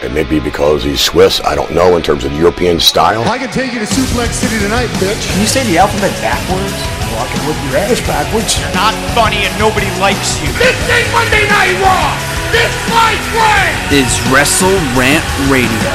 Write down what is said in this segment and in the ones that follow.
It may be because he's Swiss, I don't know, in terms of European style. I can take you to Suplex City tonight, bitch. Can you say the alphabet backwards? Well, I can whip your ass backwards. You're not funny and nobody likes you. This ain't Monday Night Raw. This my way. Is Wrestle Rant Radio.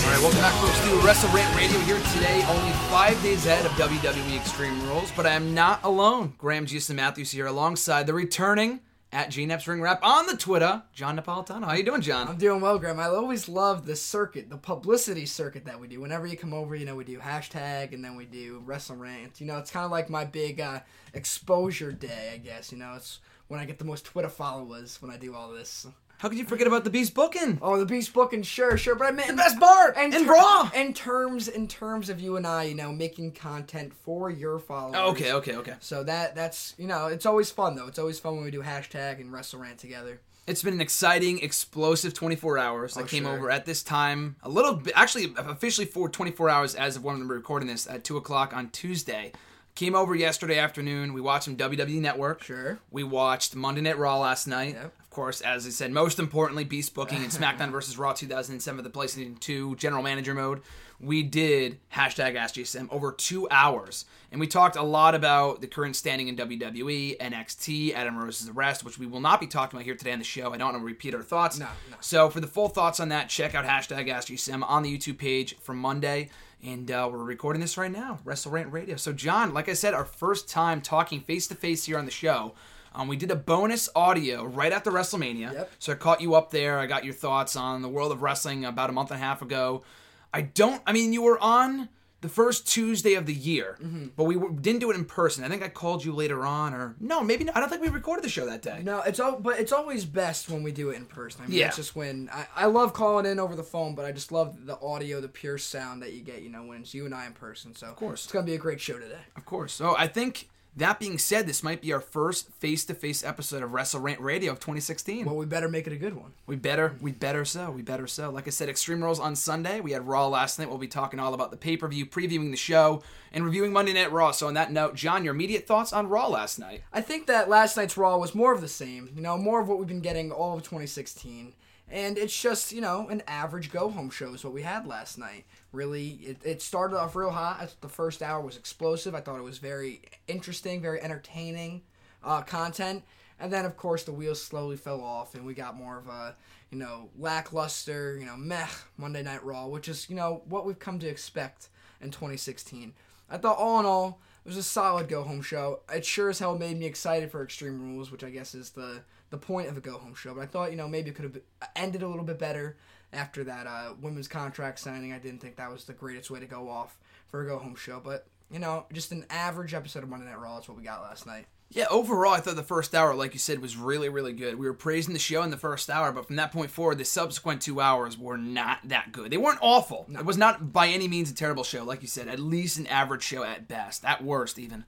All right, welcome back, folks, to Wrestle Rant Radio here today. Only five days ahead of WWE Extreme Rules, but I am not alone. Graham Jason Matthews here, alongside the returning at GNEP's Ring Rap on the Twitter, John Napolitano. How you doing, John? I'm doing well, Graham. I always love the circuit, the publicity circuit that we do. Whenever you come over, you know, we do hashtag and then we do wrestle rant. You know, it's kind of like my big uh, exposure day, I guess. You know, it's when I get the most Twitter followers when I do all this. How could you forget about the Beast booking? Oh, the beast booking, sure, sure, but I meant The best part in in ter- Raw. In terms, in terms of you and I, you know, making content for your followers. Oh, okay, okay, okay. So that that's you know, it's always fun though. It's always fun when we do hashtag and wrestle rant together. It's been an exciting, explosive 24 hours. I Oh, came sure. over at this time a little bit, actually, officially for 24 hours as of when we're recording this at 2 o'clock on Tuesday. Came over yesterday afternoon. We watched some WWE Network. Sure. We watched Monday Night Raw last night. Yep. Of course, as I said, most importantly, Beast booking and SmackDown versus Raw 2007 for the PlayStation 2 General Manager mode. We did hashtag AskGSM over two hours. And we talked a lot about the current standing in WWE, NXT, Adam Rose's arrest, which we will not be talking about here today on the show. I don't want to repeat our thoughts. No, no. So for the full thoughts on that, check out hashtag AskGSM on the YouTube page for Monday. And uh, we're recording this right now, Wrestle Rant Radio. So John, like I said, our first time talking face to face here on the show. Um, we did a bonus audio right after WrestleMania. Yep. So I caught you up there. I got your thoughts on the world of wrestling about a month and a half ago. I don't. I mean, you were on the first Tuesday of the year, Mm-hmm. but we were, didn't do it in person. I think I called you later on, or no, maybe not. I don't think we recorded the show that day. No, it's all, but it's always best when we do it in person. I mean, Yeah. it's just when I, I love calling in over the phone, but I just love the audio, the pure sound that you get. You know, when it's you and I in person. So of course. it's gonna be a great show today. Of course. So I think that being said, this might be our first face-to-face episode of Wrestle Rant Radio of 2016. Well, we better make it a good one. We better, we better so, we better so. Like I said, Extreme Rules on Sunday. We had Raw last night. We'll be talking all about the pay per view, previewing the show, and reviewing Monday Night Raw. So on that note, John, your immediate thoughts on Raw last night? I think that last night's Raw was more of the same. You know, more of what we've been getting all of 2016. And it's just, you know, an average go home show is what we had last night. Really, it, it started off real hot. The first hour was explosive. I thought it was very interesting, very entertaining uh, content. And then, of course, the wheels slowly fell off, and we got more of a, you know, lackluster, you know, meh Monday Night Raw, which is, you know, what we've come to expect in 2016. I thought, all in all, it was a solid go home show. It sure as hell made me excited for Extreme Rules, which I guess is the the point of a go home show. But I thought, you know, maybe it could have ended a little bit better after that uh, women's contract signing. I didn't think that was the greatest way to go off for a go home show. But, you know, just an average episode of Monday Night Raw That's what we got last night. Yeah, overall, I thought the first hour, like you said, was really, really good. We were praising the show in the first hour, but from that point forward, the subsequent two hours were not that good. They weren't awful. It was not by any means a terrible show, like you said. At least an average show at best, at worst even.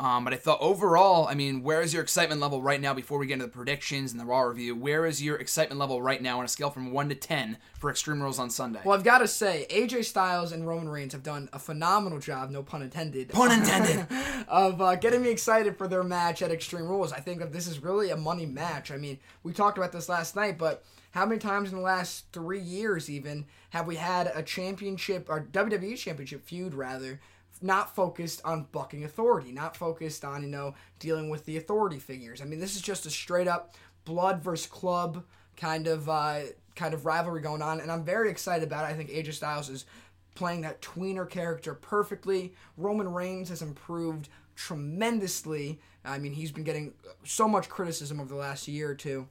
Um, but I thought overall, I mean, where is your excitement level right now before we get into the predictions and the Raw review? Where is your excitement level right now on a scale from 1 to 10 for Extreme Rules on Sunday? Well, I've got to say, AJ Styles and Roman Reigns have done a phenomenal job, no pun intended. Pun intended. of uh, getting me excited for their match at Extreme Rules. I think that this is really a money match. I mean, we talked about this last night, but how many times in the last three years, even, have we had a championship, or WWE championship feud, rather, not focused on bucking authority, not focused on, you know, dealing with the authority figures? I mean, this is just a straight up blood versus club kind of uh, kind of rivalry going on, and I'm very excited about it. I think AJ Styles is playing that tweener character perfectly. Roman Reigns has improved tremendously. I mean, he's been getting so much criticism over the last year or two.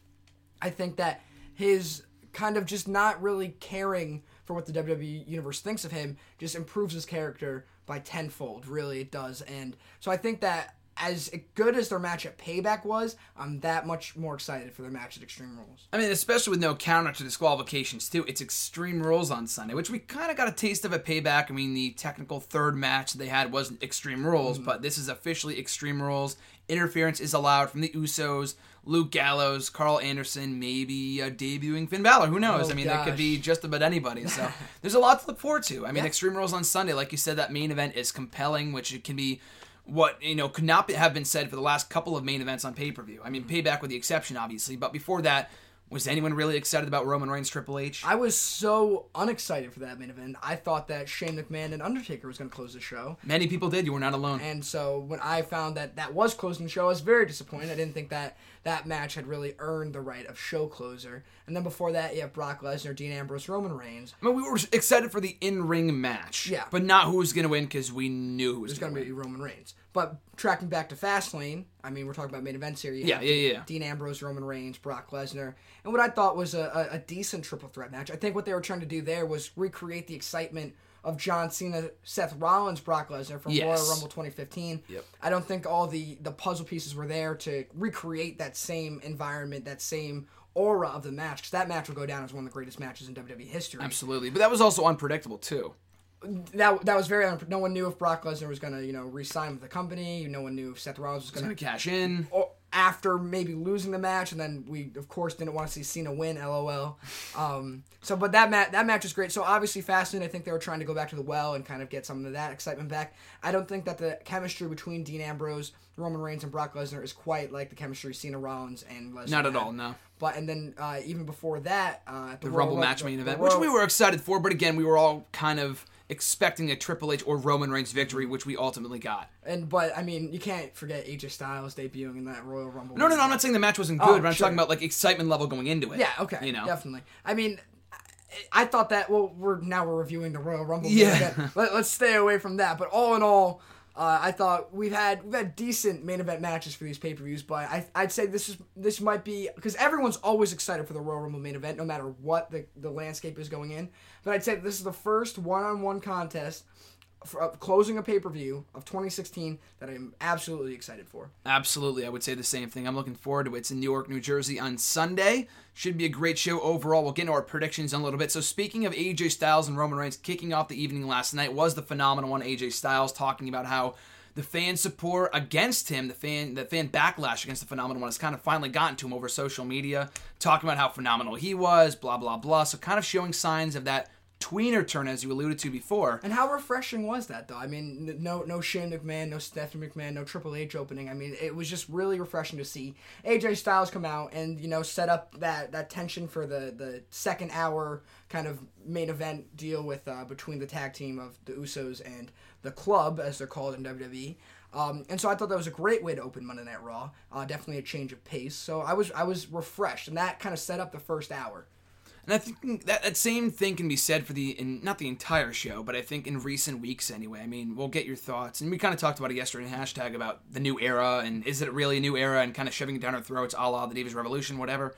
I think that his kind of just not really caring for what the WWE universe thinks of him just improves his character by tenfold. Really, it does. And so I think that as good as their match at Payback was, I'm that much more excited for their match at Extreme Rules. I mean, especially with no counter to disqualifications too. It's Extreme Rules on Sunday, which we kind of got a taste of at Payback. I mean, the technical third match they had wasn't Extreme Rules, but this is officially Extreme Rules. Interference is allowed from the Usos, Luke Gallows, Karl Anderson, maybe uh, debuting Finn Balor. Who knows? Oh, I mean, that could be just about anybody. So there's a lot to look forward to. I mean, Yeah. Extreme Rules on Sunday, like you said, that main event is compelling, which it can be what you know could not be, have been said for the last couple of main events on pay per view. I mean, payback with the exception, obviously, but before that, was anyone really excited about Roman Reigns Triple H? I was so unexcited for that main event. I thought that Shane McMahon and Undertaker was going to close the show. Many people did. You were not alone. And so when I found that that was closing the show, I was very disappointed. I didn't think that that match had really earned the right of show closer. And then before that, you have Brock Lesnar, Dean Ambrose, Roman Reigns. I mean, we were excited for the in ring match, Yeah. but not who was going to win because we knew who was It's going to be Roman Reigns. But tracking back to Fastlane, I mean, we're talking about main events here. Yeah, yeah, yeah. Dean Ambrose, Roman Reigns, Brock Lesnar, and what I thought was a, a, a decent triple threat match. I think what they were trying to do there was recreate the excitement of John Cena, Seth Rollins, Brock Lesnar from Yes. Royal Rumble 2015. Yep. I don't think all the the puzzle pieces were there to recreate that same environment, that same aura of the match. Because that match will go down as one of the greatest matches in WWE history. Absolutely, but that was also unpredictable too. That that was very. unpre- No one knew if Brock Lesnar was going to you know re-sign with the company. No one knew if Seth Rollins was to to cash in. or after maybe losing the match, and then we of course didn't want to see Cena win. LOL. Um, so, but that match that match was great. So obviously, Fastlane, I think they were trying to go back to the well and kind of get some of that excitement back. I don't think that the chemistry between Dean Ambrose, Roman Reigns, and Brock Lesnar is quite like the chemistry Cena Rollins and Lesnar. Not at had. all, no. But and then uh, even before that, uh, at The Rumble Rum- match main the event, which we were excited for, but again, we were all kind of expecting a Triple H or Roman Reigns victory, which we ultimately got. And but I mean, you can't forget AJ Styles debuting in that Royal Rumble. No, no, no. I'm not saying the match wasn't oh, good, Oh, but I'm sure. talking about like excitement level going into it. Yeah, okay, You know, definitely. I mean, I, thought that. Well, we're now we're reviewing the Royal Rumble. Yeah. Let, let's stay away from that. But all in all, uh, I thought we've had we've had decent main event matches for these pay per views. But I I'd say this is this might be because everyone's always excited for the Royal Rumble main event, no matter what the the landscape is going in. But I'd say this is the first one on one contest. For, uh, closing a pay per view of 2016 that I'm absolutely excited for. Absolutely, I would say the same thing. I'm looking forward to it. It's in New York, New Jersey on Sunday. Should be a great show overall. We'll get into our predictions in a little bit. So, speaking of AJ Styles and Roman Reigns, kicking off the evening last night was the phenomenal one. AJ Styles talking about how the fan support against him, the fan, the fan backlash against the phenomenal one, has kind of finally gotten to him over social media, talking about how phenomenal he was, blah blah blah. So, kind of showing signs of that tweener turn, as you alluded to before. And how refreshing was that, though? I mean, no, no Shane McMahon, no Stephanie McMahon, no Triple H opening. I mean, it was just really refreshing to see AJ Styles come out and you know set up that that tension for the the second hour kind of main event deal with uh, between the tag team of the Usos and the Club, as they're called in WWE. Um, and so I thought that was a great way to open Monday Night Raw. Uh, definitely a change of pace. So I was I was refreshed, and that kind of set up the first hour. And I think that, that same thing can be said for the in, not the entire show, but I think in recent weeks anyway. I mean, we'll get your thoughts, and we kind of talked about it yesterday in hashtag about the new era and is it really a new era and kind of shoving it down our throats, a la the Divas Revolution, whatever.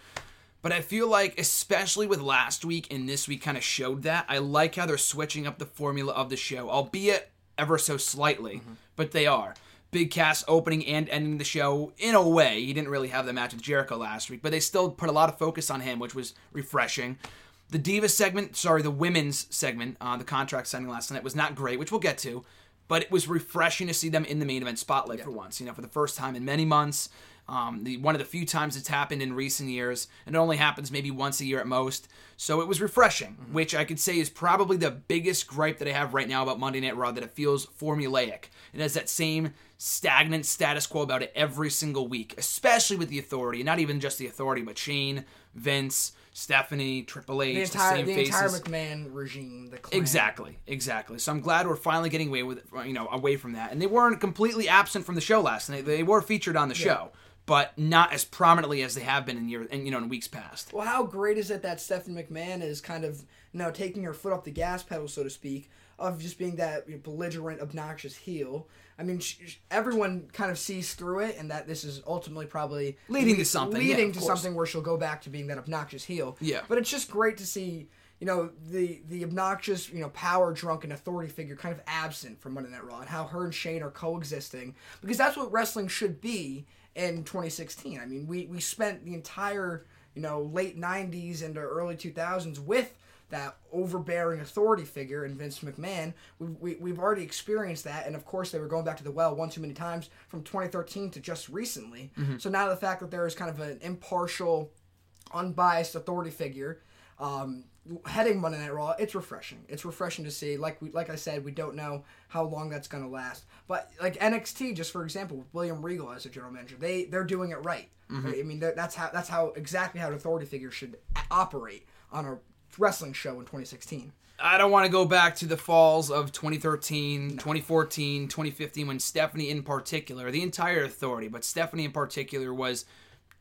But I feel like, especially with last week and this week, kind of showed that. I like how they're switching up the formula of the show, albeit ever so slightly, mm-hmm. but they are. Big Cass opening and ending the show in a way. He didn't really have the match with Jericho last week, but they still put a lot of focus on him, which was refreshing. The Divas segment, sorry, the women's segment, uh, the contract signing last night was not great, which we'll get to, but it was refreshing to see them in the main event spotlight for once. You know, for the first time in many months. Um, the one of the few times it's happened in recent years. And it only happens maybe once a year at most. So it was refreshing, which I could say is probably the biggest gripe that I have right now about Monday Night Raw that it feels formulaic. It has that same stagnant status quo about it every single week, especially with the authority, not even just the authority, but Shane, Vince, Stephanie, Triple H, The the, entire same the faces. entire McMahon regime, the clan. Exactly, exactly. So I'm glad we're finally getting away with you know away from that. And they weren't completely absent from the show last night. They were featured on the show, but not as prominently as they have been in year and you know in weeks past. Well, how great is it that Stephanie McMahon is kind of you know taking her foot off the gas pedal, so to speak, of just being that you know, belligerent, obnoxious heel. I mean, sh- sh- everyone kind of sees through it, and that this is ultimately probably Leading to something, leading of to course. something where she'll go back to being that obnoxious heel. Yeah. But it's just great to see. you know the the obnoxious you know power drunken authority figure kind of absent from Monday Night Raw and how her and Shane are coexisting because that's what wrestling should be in 2016. I mean, we we spent the entire you know late 90s into early 2000s with that overbearing authority figure in Vince McMahon. We, we, we've already experienced that, and of course, they were going back to the well one too many times from 2013 to just recently. So now the fact that there is kind of an impartial, unbiased authority figure um, heading Monday Night Raw, it's refreshing. It's refreshing to see. Like we, like I said, we don't know how long that's going to last. But like NXT, just for example, with William Regal as a general manager, they they're doing it right. Mm-hmm. I mean, that's how that's how exactly how an authority figure should operate on a wrestling show in 2016. I don't want to go back to the falls of 2013, 2014, 2015 when Stephanie in particular, the entire authority, but Stephanie in particular was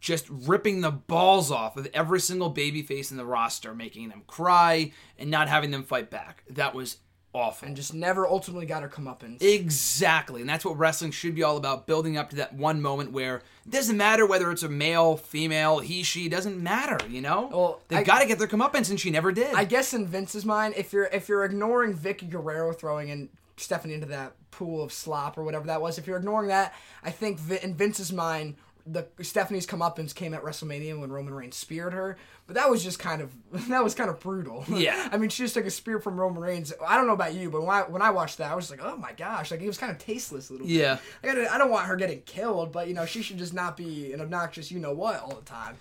just ripping the balls off of every single baby face in the roster, making them cry and not having them fight back. That was awful. And just never ultimately got her comeuppance. Exactly. And that's what wrestling should be all about building up to that one moment where it doesn't matter whether it's a male, female, he, she, doesn't matter, you know? Well, They've got to get their comeuppance, and she never did. I guess in Vince's mind, if you're if you're ignoring Vickie Guerrero throwing in Stephanie into that pool of slop or whatever that was, if you're ignoring that, I think in Vince's mind, the Stephanie's comeuppance came at WrestleMania when Roman Reigns speared her, but that was just kind of that was kind of brutal. Yeah. I mean, she just took a spear from Roman Reigns. I don't know about you, but when I when I watched that, I was like, oh my gosh, like it was kind of tasteless a little. bit. Yeah. I, gotta, I don't want her getting killed, but you know, she should just not be an obnoxious, you know what, all the time.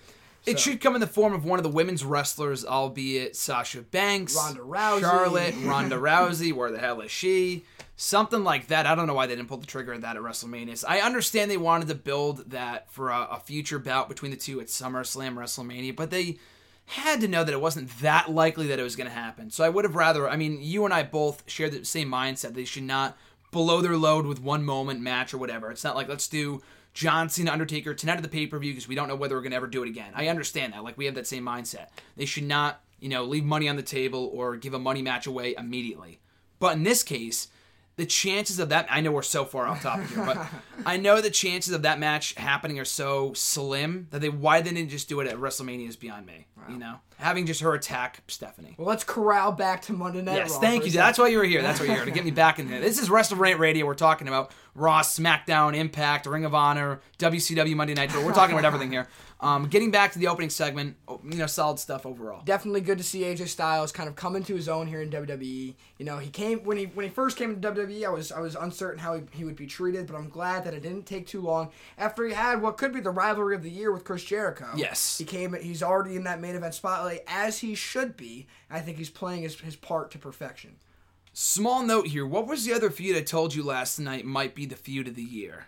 It should come in the form of one of the women's wrestlers, albeit Sasha Banks, Ronda Rousey. Charlotte, Ronda Rousey. Where the hell is she? Something like that. I don't know why they didn't pull the trigger on that at WrestleMania. I understand they wanted to build that for a, a future bout between the two at SummerSlam, WrestleMania, but they had to know that it wasn't that likely that it was going to happen. So I would have rather. I mean, you and I both share the same mindset. They should not blow their load with one moment match or whatever. It's not like let's do John Cena Undertaker tonight at the pay per view because we don't know whether we're gonna ever do it again. I understand that. Like we have that same mindset. They should not, you know, leave money on the table or give a money match away immediately. But in this case, the chances of that I know we're so far off topic here, but I know the chances of that match happening are so slim that they why they didn't just do it at WrestleMania is beyond me. You know, having just her attack Stephanie. Well, let's corral back to Monday Night Yes, Raw thank you. That's why you were here. That's why you're here to get me back in there. This is Wrestle Rant Radio. We're talking about Raw, SmackDown, Impact, Ring of Honor, WCW, Monday Night. We're talking about everything here. Um, getting back to the opening segment, oh, you know, solid stuff overall. definitely good to see AJ Styles kind of come into his own here in WWE. You know, he came when he when he first came into WWE. I was I was uncertain how he, he would be treated, but I'm glad that it didn't take too long after he had what could be the rivalry of the year with Chris Jericho. Yes. he came. He's already in that main event spotlight as he should be. I think he's playing his his part to perfection. Small note here. What was the other feud I told you last night might be the feud of the year?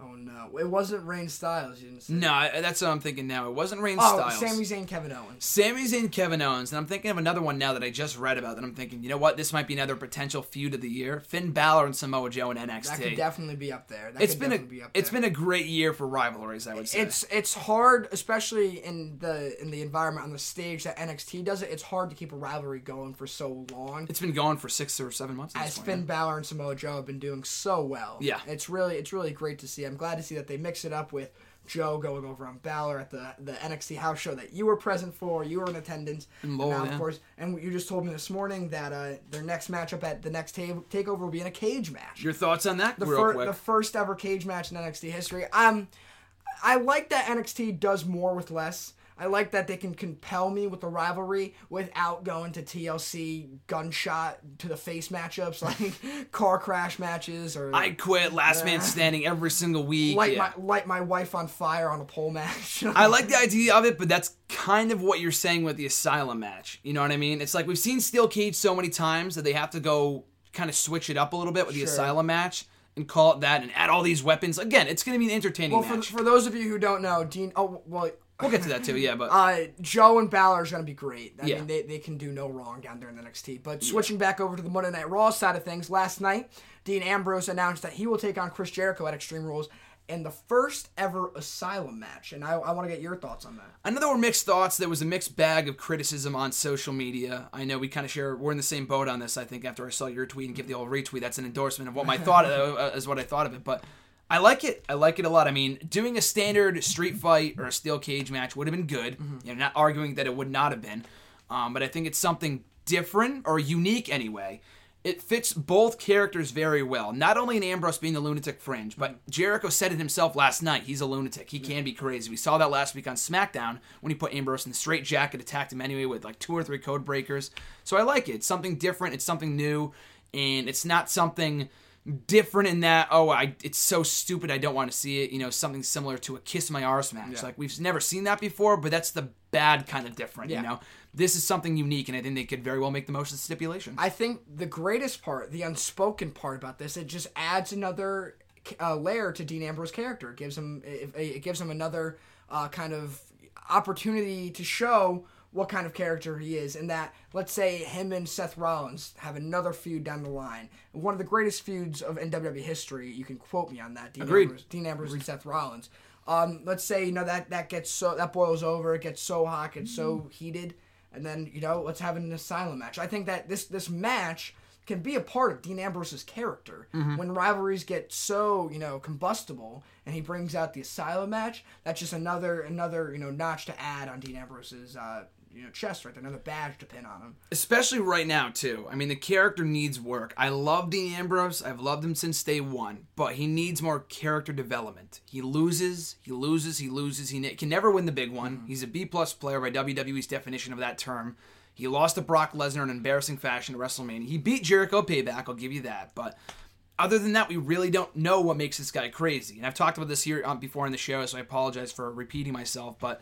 Oh no, it wasn't Reigns Styles. You didn't say. No, I- that's what I'm thinking now. It wasn't Reigns Oh, Styles. Oh, Sami Zayn, Kevin Owens. Sami Zayn, and Kevin Owens, and I'm thinking of another one now that I just read about. That I'm thinking, you know what? This might be another potential feud of the year. Finn Balor and Samoa Joe in NXT. That could definitely be up there. That it's could been a definitely be up it's been a great year for rivalries. I would say it's it's hard, especially in the in the environment on the stage that NXT does it. It's hard to keep a rivalry going for so long. it's been going for six or seven months. As point, Finn right? Balor and Samoa Joe have been doing so well. Yeah. it's really it's really great to see. I'm glad to see that they mix it up with Joe going over on Balor at the the NXT house show that you were present for. You were in attendance, and now, of yeah. course, and you just told me this morning that uh, their next matchup at the next ta- takeover will be in a cage match. Your thoughts on that, the, real fir- quick? the first ever cage match in NXT history. Um, I like that NXT does more with less. I like that they can compel me with the rivalry without going to TLC gunshot to the face matchups like car crash matches or I quit, last man standing every single week. light yeah. my light my wife on fire on a pole match. I like the idea of it, but that's kind of what you're saying with the asylum match. You know what I mean? It's like we've seen steel cage so many times that they have to go kind of switch it up a little bit with the asylum match and call it that and add all these weapons. Again, it's going to be an entertaining well, for, match. for those of you who don't know, Dean. Oh well. We'll get to that too. Yeah, but Uh, Joe and Balor is going to be great. I Yeah. mean, they, they can do no wrong down there in the NXT. But switching back over to the Monday Night Raw side of things, last night, Dean Ambrose announced that he will take on Chris Jericho at Extreme Rules in the first ever Asylum match. And I, I want to get your thoughts on that. I know there were mixed thoughts. There was a mixed bag of criticism on social media. I know we kind of share. We're in the same boat on this. I think after I saw your tweet and give the old retweet, that's an endorsement of what my thought uh, is what I thought of it. But I like it. I like it a lot. I mean, doing a standard street fight or a steel cage match would have been good. You know, not arguing that it would not have been. Um, but I think it's something different or unique anyway. It fits both characters very well. Not only in Ambrose being the lunatic fringe, but Jericho said it himself last night. He's a lunatic. He can be crazy. We saw that last week on SmackDown when he put Ambrose in the straight jacket, attacked him anyway with like two or three code breakers. So I like it. It's something different. It's something new, and it's not something different in that oh I it's so stupid I don't want to see it you know something similar to a kiss my arse match like we've never seen that before but that's the bad kind of different Yeah. you know this is something unique and I think they could very well make the most of the stipulation I think the greatest part, the unspoken part about this, it just adds another uh, layer to Dean Ambrose's character. It gives him it, it gives him another uh, kind of opportunity to show what kind of character he is. And that, let's say, him and Seth Rollins have another feud down the line, one of the greatest feuds of NWA history. You can quote me on that. Dean Agreed. Ambrose, Dean Ambrose and Seth Rollins. Um, let's say you know that that gets so that boils over. It gets so hot, gets so heated, and then you know let's have an asylum match. I think that this this match can be a part of Dean Ambrose's character when rivalries get so you know combustible, and he brings out the asylum match. That's just another another you know notch to add on Dean Ambrose's uh, you know chest right there, another badge to pin on him. especially right now too. I mean, the character needs work. I love Dean Ambrose. I've loved him since day one, but he needs more character development. He loses, he loses, he loses. He ne- can never win the big one. He's a B plus player by WWE's definition of that term. He lost to Brock Lesnar in an embarrassing fashion at WrestleMania. He beat Jericho Payback. I'll give you that, but. Other than that, we really don't know what makes this guy crazy. And I've talked about this here um, before in the show, so I apologize for repeating myself. But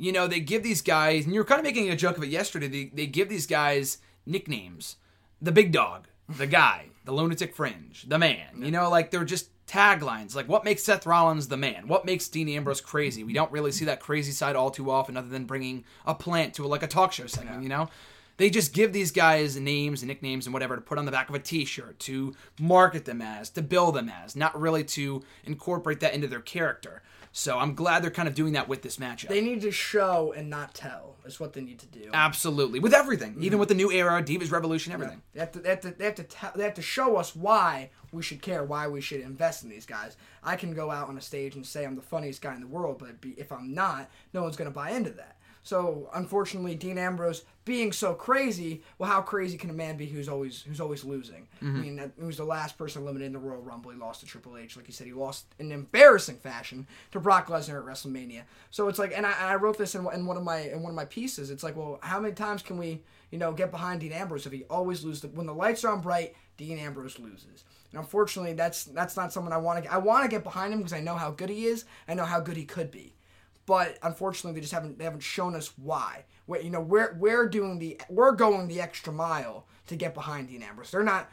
you know, they give these guys, and you were kind of making a joke of it yesterday. They, they give these guys nicknames: the big dog, the guy, the lunatic fringe, the man. You know, like they're just taglines. Like, what makes Seth Rollins the man? What makes Dean Ambrose crazy? We don't really see that crazy side all too often, other than bringing a plant to like a talk show segment. You know. They just give these guys names and nicknames and whatever to put on the back of a T-shirt to market them as, to bill them as, not really to incorporate that into their character. So I'm glad they're kind of doing that with this matchup. They need to show and not tell. Is what they need to do. Absolutely, with everything, even mm-hmm. with the new era, Divas Revolution, everything. They have to, they have to, they have to, tell they have to show us why we should care, why we should invest in these guys. I can go out on a stage and say I'm the funniest guy in the world, but be, if I'm not, no one's going to buy into that. So unfortunately, Dean Ambrose being so crazy, well, how crazy can a man be who's always who's always losing? I mm-hmm. mean, that- he was the last person eliminated in the Royal Rumble. He lost to Triple H, like you said. He lost in embarrassing fashion to Brock Lesnar at WrestleMania. So it's like, and I, and I wrote this in, in one of my in one of my pieces. It's like, well, how many times can we, you know, get behind Dean Ambrose if he always loses? The, when the lights are on bright, Dean Ambrose loses. And unfortunately, that's that's not someone I want to. I want to get behind him because I know how good he is. I know how good he could be but unfortunately they just haven't they haven't shown us why. you know, we're we're doing the we're going the extra mile to get behind Dean Ambrose. They're not,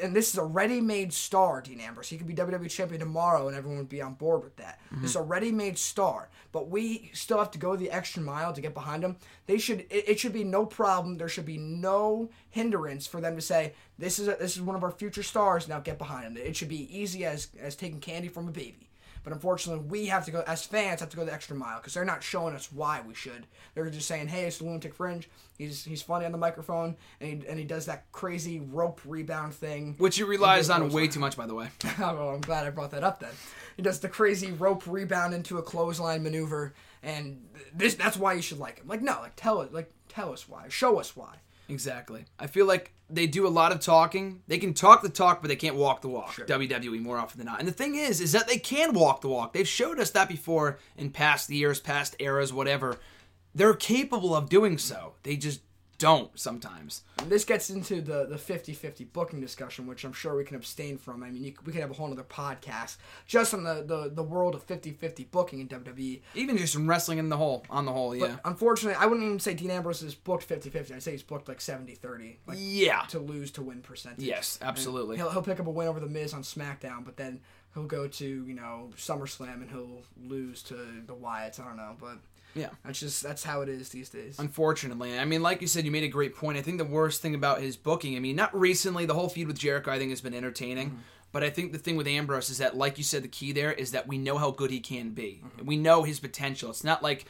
and this is a ready-made star, Dean Ambrose. He could be WWE champion tomorrow, and everyone would be on board with that. Mm-hmm. This is a ready-made star, but we still have to go the extra mile to get behind him. They should. It, it should be no problem. There should be no hindrance for them to say this is a, this is one of our future stars. Now get behind him. It should be easy as as taking candy from a baby. But unfortunately, we have to go as fans have to go the extra mile because they're not showing us why we should. They're just saying, "Hey, it's the lunatic fringe. He's he's funny on the microphone, and he, and he does that crazy rope rebound thing." Which he relies on way too much, by the way. oh, well, I'm glad I brought that up then. He does the crazy rope rebound into a clothesline maneuver, and this that's why you should like him. Like no, like tell it, like tell us why, show us why. Exactly. I feel like they do a lot of talking. They can talk the talk, but they can't walk the walk. WWE more often than not. And the thing is, is that they can walk the walk. They've showed us that before in past years, past eras, whatever. They're capable of doing so. They just don't sometimes. And this gets into the the 50-50 booking discussion, which I'm sure we can abstain from. I mean, you, we could have a whole other podcast just on the, the, the world of 50-50 booking in WWE. Even just in wrestling in the whole, on the whole, But yeah. unfortunately, I wouldn't even say Dean Ambrose is booked 50-50. I'd say he's booked like 70-30. Like Yeah. to lose to win percentage. Yes, And absolutely. He'll, he'll pick up a win over The Miz on SmackDown, but then he'll go to, you know, SummerSlam and he'll lose to the Wyatts. I don't know, but Yeah. that's just that's how it is these days. Unfortunately, I mean, like you said, you made a great point. I think the worst thing about his booking, I mean, not recently, the whole feud with Jericho, I think, has been entertaining. Mm-hmm. But I think the thing with Ambrose is that, like you said, the key there is that we know how good he can be. Mm-hmm. We know his potential. It's not like,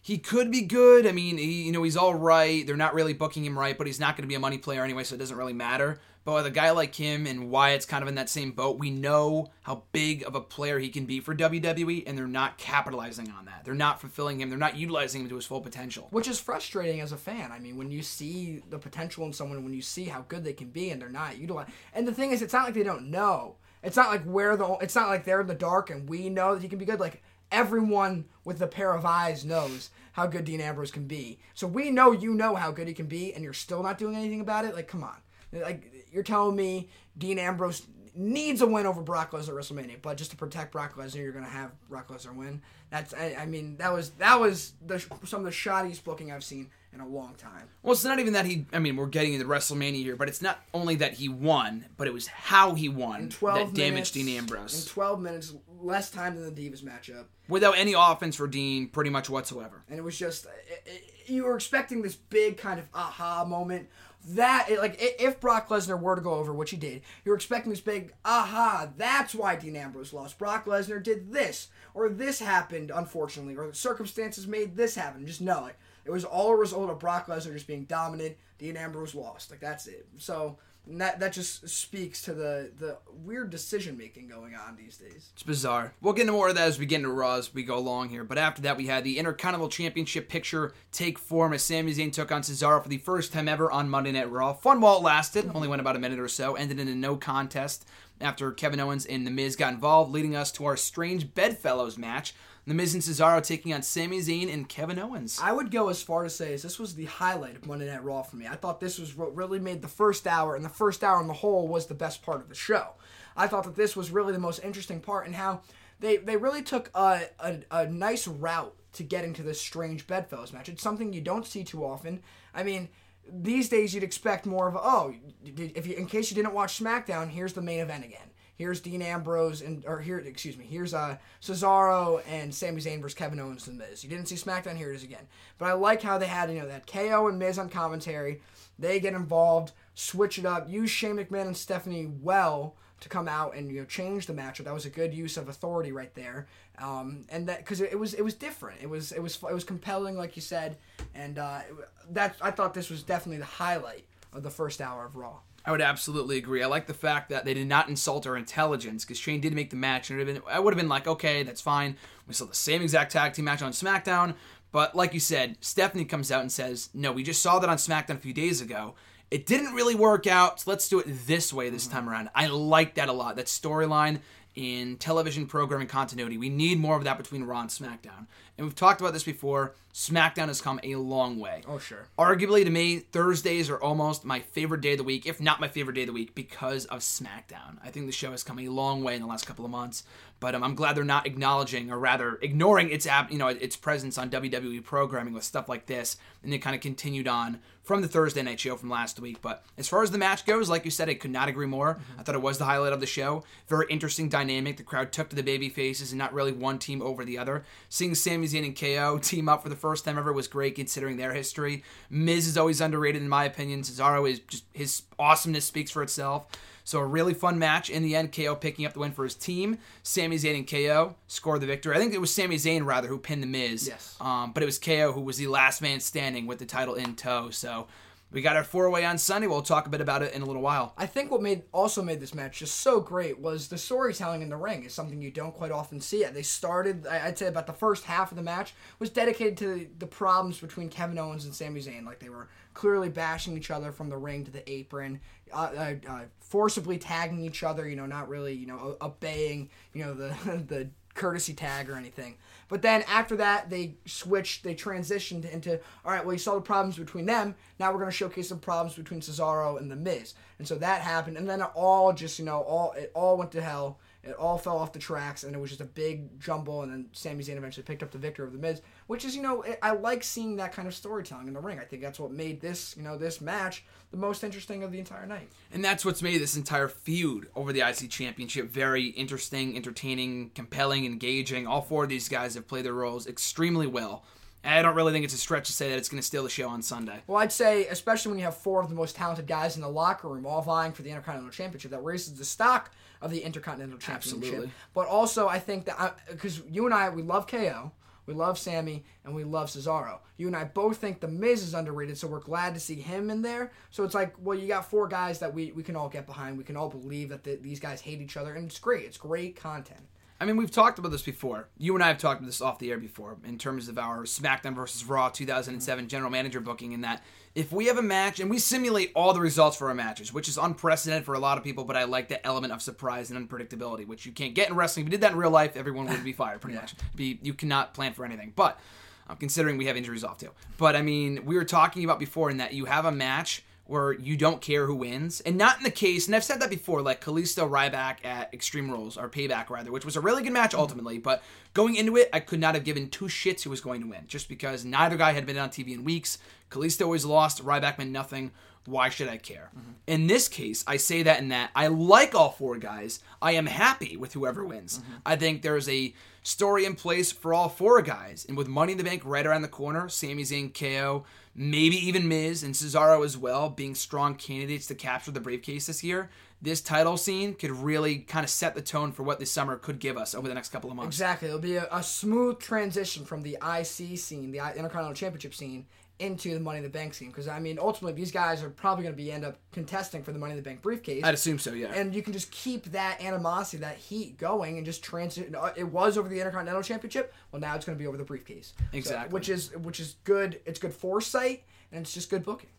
he could be good. I mean, he, you know, he's all right. They're not really booking him right, but he's not going to be a money player anyway, so it doesn't really matter. But with a guy like him and Wyatt's kind of in that same boat, we know how big of a player he can be for WWE, and they're not capitalizing on that. They're not fulfilling him. They're not utilizing him to his full potential. Which is frustrating as a fan. I mean, when you see the potential in someone, when you see how good they can be, and they're not utilizing. And the thing is, it's not like they don't know. It's not like we're the. It's not like they're in the dark and we know that he can be good. Like everyone with a pair of eyes knows how good Dean Ambrose can be. So we know you know how good he can be, and you're still not doing anything about it. Like, come on. Like you're telling me Dean Ambrose needs a win over Brock Lesnar at WrestleMania, but just to protect Brock Lesnar, you're gonna have Brock Lesnar win. That's I, I mean that was that was the, some of the shoddiest booking I've seen in a long time. Well, it's not even that he. I mean, we're getting into WrestleMania here, but it's not only that he won, but it was how he won In 12 that minutes, damaged Dean Ambrose. In 12 minutes, less time than the Divas matchup. Without any offense for Dean, pretty much whatsoever. And it was just, it, it, you were expecting this big kind of aha moment. That, like, if Brock Lesnar were to go over, which he did, you're expecting this big aha, that's why Dean Ambrose lost. Brock Lesnar did this, or this happened, unfortunately, or the circumstances made this happen. Just know it. It was all a result of Brock Lesnar just being dominant. Dean Ambrose lost. Like, that's it. So, that, that just speaks to the, the weird decision making going on these days. It's bizarre. We'll get into more of that as we get into Raw as we go along here. But after that, we had the Intercontinental Championship picture take form as Sami Zayn took on Cesaro for the first time ever on Monday Night Raw. Fun while it lasted. Only went about a minute or so. Ended in a no contest after Kevin Owens and The Miz got involved, leading us to our strange bedfellows match. The Miz and Cesaro taking on Sami Zayn and Kevin Owens. I would go as far to say as this was the highlight of Monday Night Raw for me. I thought this was what really made the first hour, and the first hour on the whole was the best part of the show. I thought that this was really the most interesting part, and how they they really took a, a, a nice route to getting to this strange bedfellows match. It's something you don't see too often. I mean, these days you'd expect more of a, oh, if you in case you didn't watch SmackDown, here's the main event again. Here's Dean Ambrose and or here excuse me, here's uh Cesaro and Sami Zayn versus Kevin Owens and Miz. You didn't see SmackDown, here it is again. But I like how they had, you know, that KO and Miz on commentary. They get involved, switch it up, use Shane McMahon and Stephanie well to come out and you know change the matchup. That was a good use of authority right there. Um, and that because it, it was it was different. It was it was it was compelling, like you said, and uh, that I thought this was definitely the highlight of the first hour of Raw. I would absolutely agree. I like the fact that they did not insult our intelligence because Shane did make the match, and it would have been, I would have been like, okay, that's fine. We saw the same exact tag team match on SmackDown, but like you said, Stephanie comes out and says, no, we just saw that on SmackDown a few days ago. It didn't really work out, so let's do it this way this mm-hmm. time around. I like that a lot. That storyline in television programming continuity. We need more of that between Raw and SmackDown. And we've talked about this before. SmackDown has come a long way. Oh sure. Arguably, to me, Thursdays are almost my favorite day of the week, if not my favorite day of the week, because of SmackDown. I think the show has come a long way in the last couple of months, but um, I'm glad they're not acknowledging, or rather, ignoring its ab- you know its presence on WWE programming with stuff like this, and they kind of continued on from the Thursday night show from last week. But as far as the match goes, like you said, I could not agree more. I thought it was the highlight of the show. Very interesting dynamic. The crowd took to the baby faces and not really one team over the other. Seeing Sami Zayn and KO team up for the first time ever was great considering their history. Miz is always underrated in my opinion. Cesaro is just his awesomeness speaks for itself. So a really fun match. In the end, KO picking up the win for his team. Sami Zayn and KO scored the victory. I think it was Sami Zayn rather who pinned the Miz. Yes. Um, but it was KO who was the last man standing with the title in tow. So we got our four way on Sunday. We'll talk a bit about it in a little while. I think what made also made this match just so great was the storytelling in the ring is something you don't quite often see. They started, I'd say, about the first half of the match was dedicated to the problems between Kevin Owens and Sami Zayn. Like they were clearly bashing each other from the ring to the apron, uh, uh, uh, forcibly tagging each other. You know, not really, you know, obeying, you know, the the courtesy tag or anything. But then after that, they switched, they transitioned into, all right, well, you saw the problems between them. Now we're going to showcase some problems between Cesaro and The Miz. And so that happened. And then it all just, you know, all it all went to hell. It all fell off the tracks, and it was just a big jumble. And then Sami Zayn eventually picked up the victor of The Miz, which is, you know, I- I like seeing that kind of storytelling in the ring. I think that's what made this, you know, this match the most interesting of the entire night. And that's what's made this entire feud over the IC Championship very interesting, entertaining, compelling, engaging. All four of these guys have played their roles extremely well. I don't really think it's a stretch to say that it's going to steal the show on Sunday. Well, I'd say, especially when you have four of the most talented guys in the locker room all vying for the Intercontinental Championship, that raises the stock of the Intercontinental Championship. Absolutely. But also, I think that uh, because you and I, we love KO. We love Sami and we love Cesaro. You and I both think The Miz is underrated, so we're glad to see him in there. So it's like, well, you got four guys that we, we can all get behind. We can all believe that the, these guys hate each other, and it's great. It's great content. I mean, we've talked about this before. You and I have talked about this off the air before in terms of our SmackDown versus Raw 2007 general manager booking, and that if we have a match and we simulate all the results for our matches, which is unprecedented for a lot of people, but I like that element of surprise and unpredictability, which you can't get in wrestling. If we did that in real life, everyone would be fired pretty much. Be you cannot plan for anything. But I'm considering we have injuries off too. But I mean, we were talking about before in that you have a match where you don't care who wins, and not in the case. And I've said that before, like Kalisto Ryback at Extreme Rules or Payback rather, which was a really good match ultimately. But going into it, I could not have given two shits who was going to win, just because neither guy had been on TV in weeks. Kalisto always lost. Ryback meant nothing. Why should I care? Mm-hmm. In this case, I say that in that I like all four guys. I am happy with whoever wins. Mm-hmm. I think there's a story in place for all four guys. And with Money in the Bank right around the corner, Sami Zayn, KO, maybe even Miz and Cesaro as well, being strong candidates to capture the briefcase this year, this title scene could really kind of set the tone for what this summer could give us over the next couple of months. Exactly. It'll be a, a smooth transition from the IC scene, the Intercontinental Championship scene, into the Money in the Bank scheme Because I mean, ultimately, these guys are probably going to be end up contesting for the Money in the Bank briefcase. I'd assume so, yeah. And you can just keep that animosity, that heat going, and just transit. It was over the Intercontinental Championship. Well, now it's going to be over the briefcase. So- Exactly. which is which is good. It's good foresight, and it's just good booking.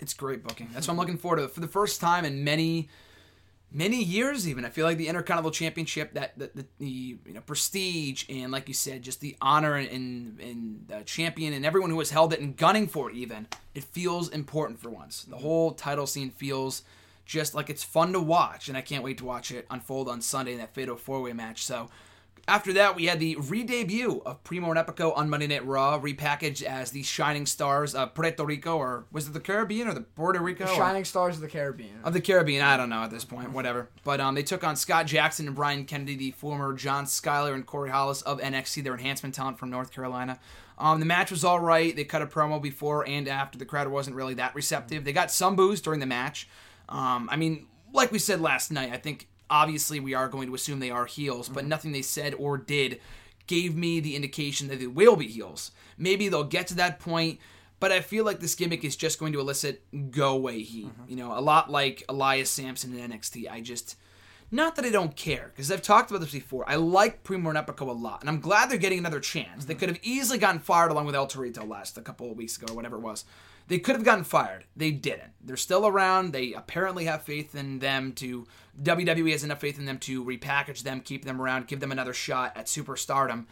It's great booking. That's what I'm looking forward to. For the first time in many, many years, even I feel like the Intercontinental Championship, that the, the, the you know prestige and like you said, just the honor and and, the champion and everyone who has held it and gunning for it, even it feels important for once. The whole title scene feels just like it's fun to watch, and I can't wait to watch it unfold on Sunday in that Fatal Four Way match. So. After that, we had the re-debut of Primo and Epico on Monday Night Raw, repackaged as the Shining Stars of Puerto Rico, or was it the Caribbean or the Puerto Rico? or- Shining Stars of the Caribbean. of the Caribbean. I don't know at this point, whatever. But um, they took on Scott Jackson and Brian Kennedy, the former John Schuyler and Corey Hollis of NXT, their enhancement talent from North Carolina. Um, the match was all right. They cut a promo before and after. The crowd wasn't really that receptive. They got some boos during the match. Um, I mean, like we said last night, I think obviously we are going to assume they are heels, but mm-hmm. nothing they said or did gave me the indication that they will be heels. Maybe they'll get to that point, but I feel like this gimmick is just going to elicit go away heat. Mm-hmm. You know, a lot like Elias Samson in NXT. I just. Not that I don't care, because I've talked about this before. I like Primo and Epico a lot, and I'm glad they're getting another chance. They mm-hmm. could have easily gotten fired along with El Torito last a couple of weeks ago, or whatever it was. They could have gotten fired. They didn't. They're still around. They apparently have faith in them to. WWE has enough faith in them to repackage them, keep them around, give them another shot at superstardom.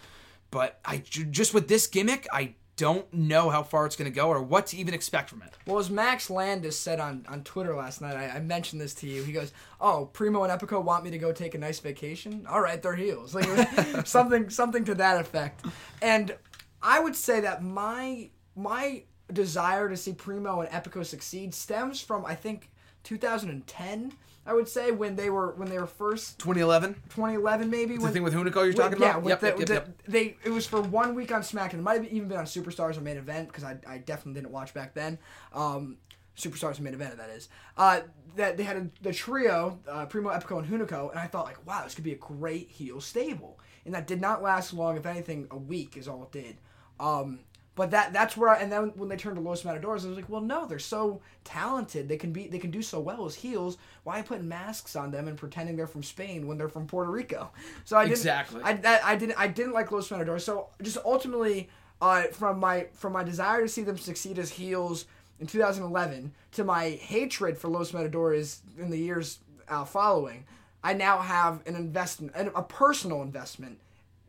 But I just with this gimmick, I don't know how far it's going to go or what to even expect from it. Well, as Max Landis said on, on Twitter last night, I, I mentioned this to you. He goes, "Oh, Primo and Epico want me to go take a nice vacation. All right, they're heels, like something something to that effect." And I would say that my my desire to see Primo and Epico succeed stems from I think 2010. I would say when they were when they were first 2011, 2011 maybe. the when, thing with Hunico you're with- talking yeah, about. with Yep, the, yep, yep, the- yep. they it was for one week on SmackDown. It might have even been on Superstars or Main Event because I, I definitely didn't watch back then. Um, Superstars Main Event that is. Uh, that they had a, the trio uh, Primo, Epico, and Hunico, and I thought like, wow, this could be a great heel stable. And that did not last long. If anything, a week is all it did. Um, but that that's where I, and then when they turned to Los Matadors, I was like, well, no, they're so talented. They can be they can do so well as heels. Why putting masks on them and pretending they're from Spain when they're from Puerto Rico? So I didn't Exactly. I, that, I didn't I didn't like Los Matadors. So just ultimately, uh, from my from my desire to see them succeed as heels in 2011 to my hatred for Los Matadores in the years uh, following, I now have an investment, a personal investment,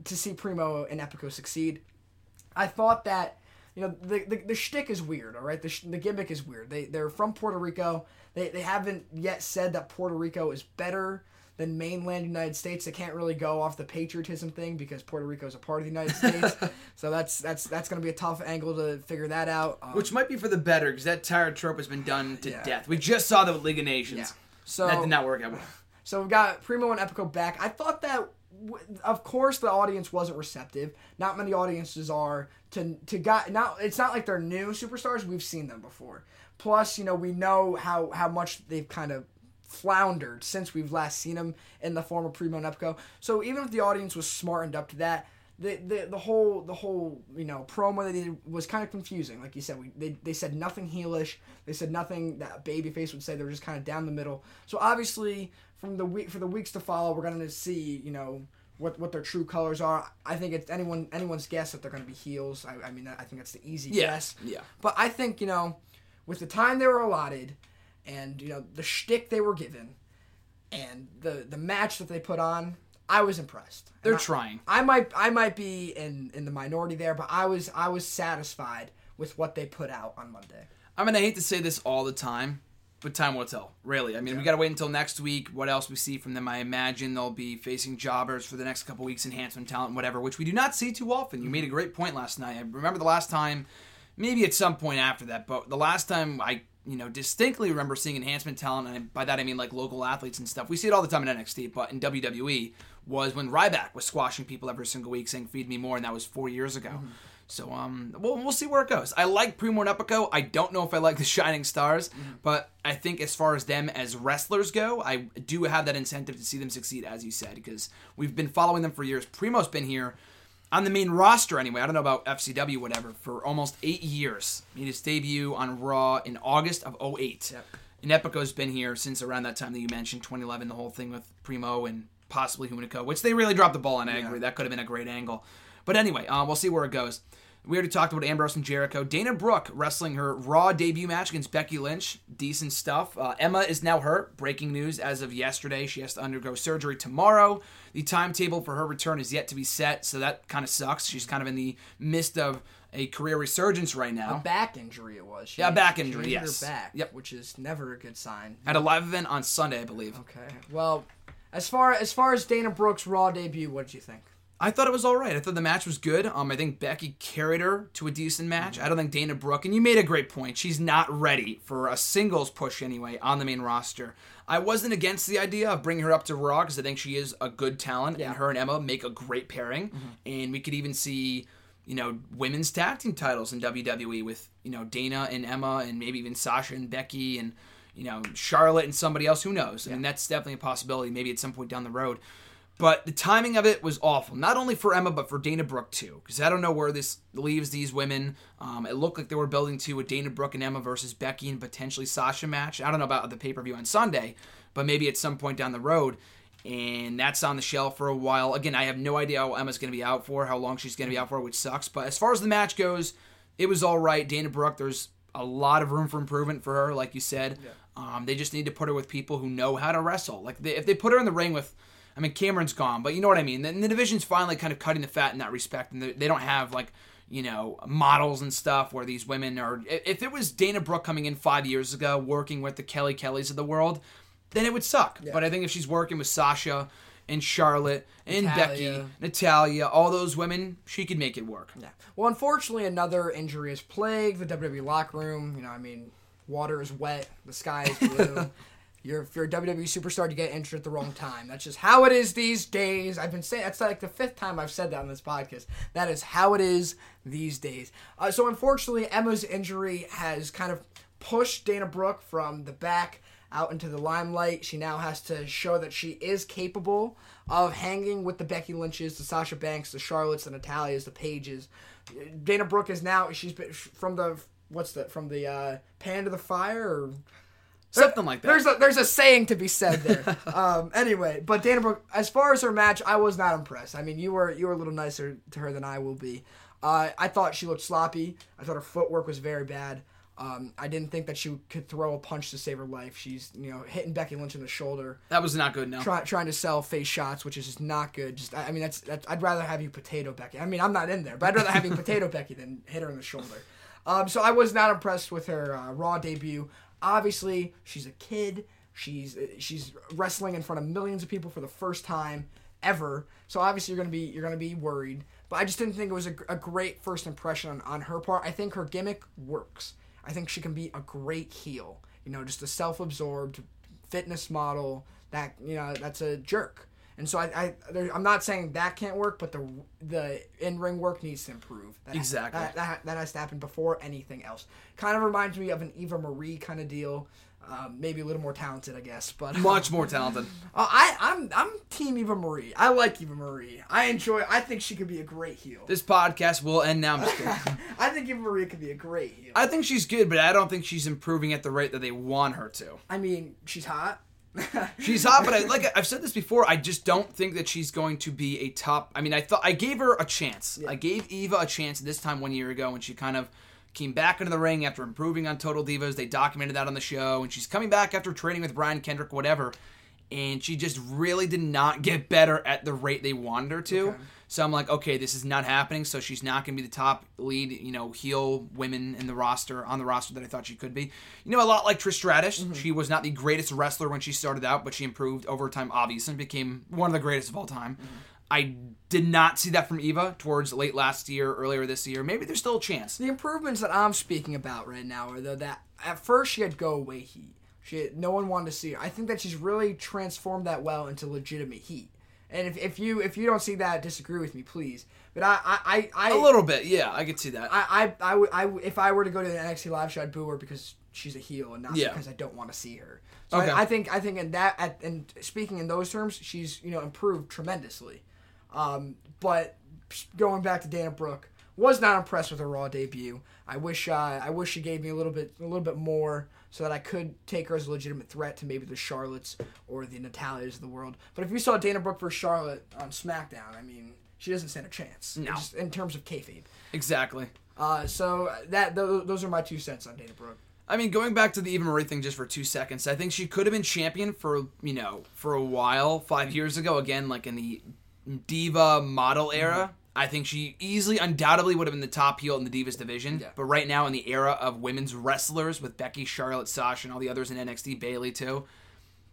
to see Primo and Epico succeed. I thought that you know the the, the shtick is weird. All right, the, sh- the gimmick is weird. They they're from Puerto Rico. They they haven't yet said that Puerto Rico is better than mainland United States. They can't really go off the patriotism thing because Puerto Rico is a part of the United States. so that's that's that's going to be a tough angle to figure that out. Um, Which might be for the better because that tired trope has been done to Yeah. death. We just saw with League of Nations. Yeah. So that did not work out well. So we've got Primo and Epico back. I thought that, of course, the audience wasn't receptive. Not many audiences are to to got. Now it's not like they're new superstars. We've seen them before. Plus, you know, we know how how much they've kind of floundered since we've last seen them in the form of Primo and. So even if the audience was smartened up to that. the, the the whole the whole you know promo they did was kind of confusing. Like you said, we they, they said nothing heelish. They said nothing that babyface would say. They were just kind of down the middle. So obviously, from the week for the weeks to follow, we're gonna see you know what what their true colors are. I think it's anyone anyone's guess that they're gonna be heels. I, I mean, I think that's the easy Yeah, guess. yeah. But I think you know, with the time they were allotted, and you know the shtick they were given, and the the match that they put on, I was impressed. They're I- trying. I might I might be in in the minority there, but I was I was satisfied with what they put out on Monday. I mean, I hate to say this all the time, but time will tell. Really, I mean, we got to wait until next week. What else we see from them? I imagine they'll be facing jobbers for the next couple weeks, enhancement talent, whatever, which we do not see too often. You made a mm-hmm. great point last night. I remember the last time, maybe at some point after that, but the last time I, you know, distinctly remember seeing enhancement talent, and by that I mean like local athletes and stuff. We see it all the time in NXT, but in WWE was when Ryback was squashing people every single week, saying "Feed me more," and that was four years ago. Mm-hmm. So um, we'll, we'll see where it goes. I like Primo and Epico. I don't know if I like the Shining Stars, but I think as far as them as wrestlers go, I do have that incentive to see them succeed, as you said, because we've been following them for years. Primo's been here on the main roster anyway. I don't know about FCW, whatever, for almost eight years. Made his debut on Raw in August of 08. Yep. And Epico's been here since around that time that you mentioned, 2011, the whole thing with Primo and possibly Hunico, which they really dropped the ball on. I agree. That could have been a great angle. But anyway, uh, we'll see where it goes. We already talked about Ambrose and Jericho. Dana Brooke wrestling her Raw debut match against Becky Lynch. Decent stuff. Uh, Emma is now hurt. Breaking news as of yesterday. She has to undergo surgery tomorrow. The timetable for her return is yet to be set, so that kind of sucks. She's kind of in the midst of a career resurgence right now. A back injury it was. She, Yeah, back injury, yes. Her back, Yep. which is never a good sign. At a live event on Sunday, I believe. Okay. Well, as far as far as Dana Brooke's Raw debut, what did you think? I thought it was all right. I thought the match was good. Um, I think Becky carried her to a decent match. I don't think Dana Brooke, and you made a great point. She's not ready for a singles push anyway on the main roster. I wasn't against the idea of bringing her up to Raw because I think she is a good talent, and her and Emma make a great pairing. And we could even see, you know, women's tag team titles in WWE with you know Dana and Emma, and maybe even Sasha and Becky, and you know Charlotte and somebody else. Who knows? I mean, that's definitely a possibility. Maybe at some point down the road. But the timing of it was awful, not only for Emma but for Dana Brooke too. Because I don't know where this leaves these women. Um, it looked like they were building to a Dana Brooke and Emma versus Becky and potentially Sasha match. I don't know about the pay per view on Sunday, but maybe at some point down the road. And that's on the shelf for a while. Again, I have no idea how Emma's going to be out for, how long she's going to be out for, which sucks. But as far as the match goes, it was all right. Dana Brooke, there's a lot of room for improvement for her, like you said. Um, they just need to put her with people who know how to wrestle. Like they, if they put her in the ring with, I mean, Cameron's gone, but you know what I mean. And the division's finally kind of cutting the fat in that respect, and they, don't have like you know models and stuff where these women are. If it was Dana Brooke coming in five years ago, working with the Kelly Kellys of the world, then it would suck. But I think if she's working with Sasha and Charlotte and Becky, Natalya. Natalya, all those women, she could make it work. Yeah. Well, unfortunately, another injury has plagued the WWE locker room. You know, I mean, water is wet, the sky is blue. you're, if you're a WWE superstar, you get injured at the wrong time. That's just how it is these days. I've been saying that's like the fifth time I've said that on this podcast. That is how it is these days. Uh, so, unfortunately, Emma's injury has kind of pushed Dana Brooke from the back out into the limelight. She now has to show that she is capable of hanging with the Becky Lynches, the Sasha Banks, the Charlottes, the Natalyas, the Paiges. Dana Brooke is now she's been from the what's that from the uh, pan to the fire or Something like that. there's a there's a saying to be said there. um, anyway, but Dana Brooke, as far as her match, I was not impressed. I mean, you were you were a little nicer to her than I will be. Uh, I thought she looked sloppy. I thought her footwork was very bad. Um, I didn't think that she could throw a punch to save her life. She's you know hitting Becky Lynch in the shoulder, that was not good. No. try, trying to sell face shots, which is just not good. Just I I mean that's, that's I'd rather have you potato Becky. I mean I'm not in there, but I'd rather have you potato Becky than hit her in the shoulder. Um, so I was not impressed with her uh, Raw debut. Obviously, she's a kid. She's she's wrestling in front of millions of people for the first time ever. So obviously you're gonna be you're gonna be worried. But I just didn't think it was a, a great first impression on, on her part. I think her gimmick works. I think she can be a great heel. You know, just a self-absorbed fitness model that you know that's a jerk. And so I, I I'm not saying that can't work, but the the in ring work needs to improve. That, Exactly. That, that, that has to happen before anything else. Kind of reminds me of an Eva Marie kind of deal. Um, maybe a little more talented, I guess, but Much more talented. Uh, I I'm I'm Team Eva Marie. I like Eva Marie. I enjoy. I think she could be a great heel. This podcast will end now. I think Eva Marie could be a great heel. I think she's good, but I don't think she's improving at the rate that they want her to. I mean, she's hot. She's hot, but I, like I've said this before, I just don't think that she's going to be a top. I mean, I thought I gave her a chance. I gave Eva a chance this time one year ago when she kind of came back into the ring after improving on Total Divas. They documented that on the show, and she's coming back after training with Brian Kendrick, whatever. And she just really did not get better at the rate they wanted her to. So I'm like, okay, this is not happening. So she's not going to be the top lead, you know, heel women in the roster on the roster that I thought she could be. You know, a lot like Trish Stratus. Mm-hmm. She was not the greatest wrestler when she started out, but she improved over time, obviously, and became one of the greatest of all time. Mm-hmm. I did not see that from Eva towards late last year, earlier this year. Maybe there's still a chance. The improvements that I'm speaking about right now are though that at first she had go away heat. She no one wanted to see her. I think that she's really transformed that well into legitimate heat. And if, if you if you don't see that, disagree with me, please. But I I I, I A little bit, yeah, I could see that. I, I, I, would- I if I were to go to the NXT live show, I'd boo her because she's a heel and not Yeah. because I don't want to see her. So Okay. I, I think I think in that at, and speaking in those terms, she's you know improved tremendously. Um, but going back to Dana Brooke, was not impressed with her Raw debut. I wish uh, I wish she gave me a little bit a little bit more so that I could take her as a legitimate threat to maybe the Charlottes or the Natalyas of the world. But if you saw Dana Brooke versus Charlotte on SmackDown, I mean, she doesn't stand a chance. No. Just in terms of kayfabe. exactly. Uh, so that th- those are my two cents on Dana Brooke. I mean, going back to the Eva Marie thing just for two seconds, I think she could have been champion for you know for a while five years ago. Again, like in the diva model era, I think she easily, undoubtedly, would have been the top heel in the divas division. Yeah. But right now, in the era of women's wrestlers with Becky, Charlotte, Sasha, and all the others in NXT, Bayley too,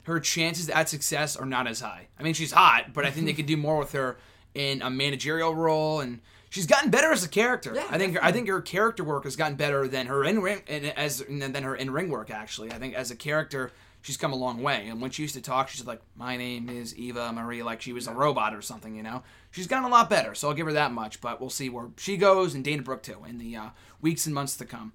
her chances at success are not as high. I mean, she's hot, but I think they could do more with her in a managerial role, and she's gotten better as a character. Yeah, I think I think her character work has gotten better than her in ring as than her in ring work. Actually, I think as a character. She's come a long way, and when she used to talk, she's like, "My name is Eva Marie," like she was a robot or something, you know. She's gotten a lot better, so I'll give her that much. But we'll see where she goes, and Dana Brooke too, in the uh, weeks and months to come.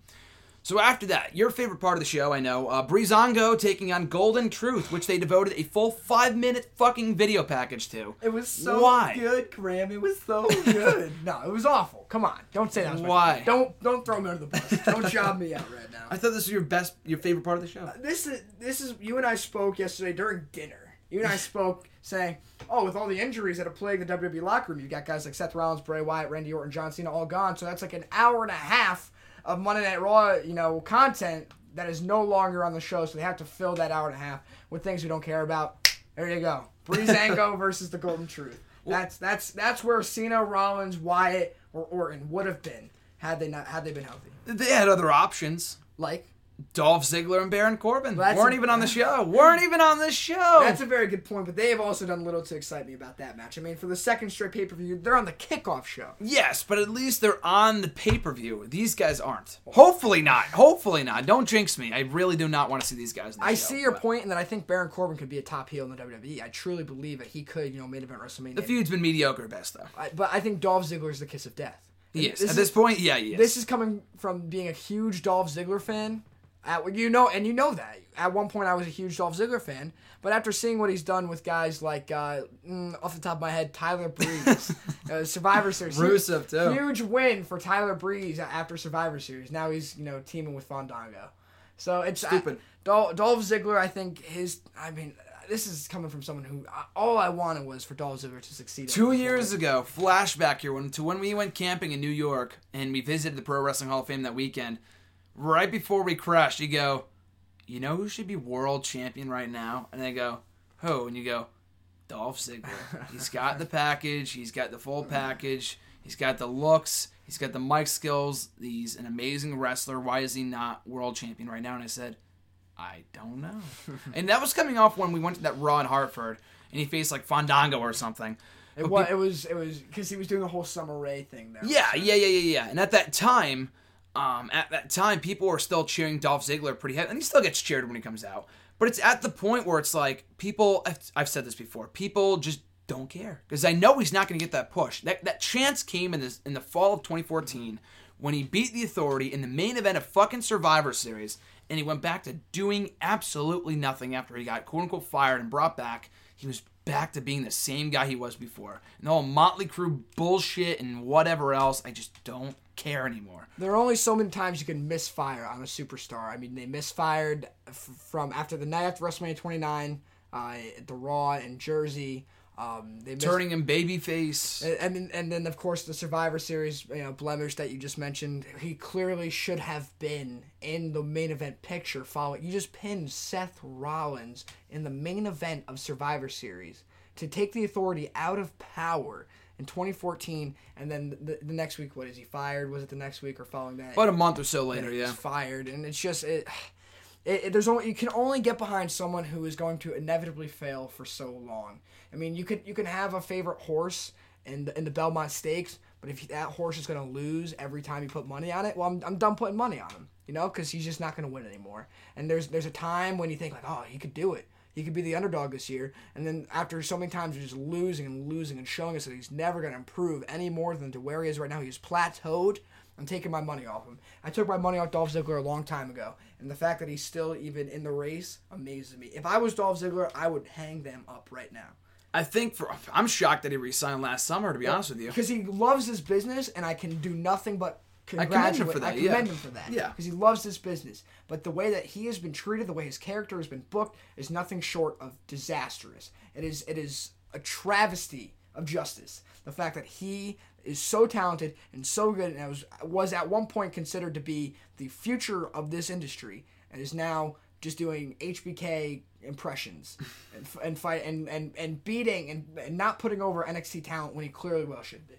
So after that, your favorite part of the show, I know, uh, Breezango taking on Golden Truth, which they devoted a full five minute fucking video package to. It was so Why? good, Graham. It was so good. no, it was awful. Come on, don't say that. Why? Don't don't throw me under the bus. Don't job me out right now. I thought this was your best, your favorite part of the show. This is this is you and I spoke yesterday during dinner. You and I spoke saying, "Oh, with all the injuries that have plagued the WWE locker room, you've got guys like Seth Rollins, Bray Wyatt, Randy Orton, John Cena all gone. So that's like an hour and a half of Monday Night Raw, you know, content that is no longer on the show. So they have to fill that hour and a half with things we don't care about. There you go, Breezango versus the Golden Truth. That's that's that's where Cena, Rollins, Wyatt, or Orton would have been had they not had they been healthy. They had other options. Like Dolph Ziggler and Baron Corbin Well, weren't a- even on the show. weren't even on the show. That's a very good point, but they have also done little to excite me about that match. I mean, for the second straight pay per view, they're on the kickoff show. yes, but at least they're on the pay per view. These guys aren't. Hopefully not. Hopefully not. Don't jinx me. I really do not want to see these guys. In the I show, see your but point, and that I think Baron Corbin could be a top heel in the WWE. I truly believe that he could, you know, main event WrestleMania. The feud's been mediocre at best, though. I- but I think Dolph Ziggler is the kiss of death. Yes. This At this point, yeah, yes. This is coming from being a huge Dolph Ziggler fan. At, you know, and you know that. At one point, I was a huge Dolph Ziggler fan, but after seeing what he's done with guys like, uh, mm, off the top of my head, Tyler Breeze, uh, Survivor Series, Rusev, too. huge win for Tyler Breeze after Survivor Series. Now he's you know teaming with Fandango, so it's Stupid. I, Dol- Dolph Ziggler. I think his. I mean, this is coming from someone who uh, all I wanted was for Dolph Ziggler to succeed. Two years ago, flashback here when to when we went camping in New York and we visited the Pro Wrestling Hall of Fame that weekend. Right before we crashed, you go, "You know who should be world champion right now?" And I go, "Who?" And you go, "Dolph Ziggler. He's got the package. He's got the full package. He's got the looks. He's got the mic skills. He's an amazing wrestler. Why is he not world champion right now?" And I said, I don't know. and that was coming off when we went to that Raw in Hartford, and he faced like Fandango or something. It was, it was it was because he was doing the whole Summer Rae thing there. yeah, yeah, yeah, yeah, yeah. And at that time, um, at that time, people were still cheering Dolph Ziggler pretty heavy, and he still gets cheered when he comes out. But it's at the point where it's like people. I've, I've said this before. People just don't care because I know he's not going to get that push. That that chance came in this in the fall of 2014 when he beat the Authority in the main event of fucking Survivor Series, and he went back to doing absolutely nothing after he got quote unquote fired and brought back. He was back to being the same guy he was before. And whole Motley Crue bullshit and whatever else, I just don't care anymore. There are only so many times you can misfire on a superstar. I mean, they misfired f- from after the night after WrestleMania 29, uh, at the Raw in Jersey. Um, they Turning him babyface. and then, and then of course the Survivor Series you know, blemish that you just mentioned. He clearly should have been in the main event picture. Following you just pinned Seth Rollins in the main event of Survivor Series to take the authority out of power in 2014, and then the, the next week, what is he fired? Was it the next week or following that? About a month or so later, he's yeah. fired, and it's just it, it, it- There's only you can only get behind someone who is going to inevitably fail for so long. I mean, you could you can have a favorite horse in the, in the Belmont Stakes, but if that horse is going to lose every time you put money on it, well, I'm, I'm done putting money on him. You know, because he's just not going to win anymore. And there's there's a time when you think like, oh, he could do it. He could be the underdog this year, and then after so many times of just losing and losing and showing us that he's never going to improve any more than to where he is right now, he's plateaued. I'm taking my money off him. I took my money off Dolph Ziggler a long time ago, and the fact that he's still even in the race amazes me. If I was Dolph Ziggler, I would hang them up right now I think for I'm shocked that he resigned last summer. To be honest with you, because he loves his business, and I can do nothing but commend him for that, I yeah. commend him for that. Yeah. because he loves this business. But the way that he has been treated, the way his character has been booked, is nothing short of disastrous. It is it is a travesty of justice. The fact that he is so talented and so good, and was was at one point considered to be the future of this industry, and is now just doing HBK impressions and, and fight and, and, and beating and, and not putting over NXT talent when he clearly well should be.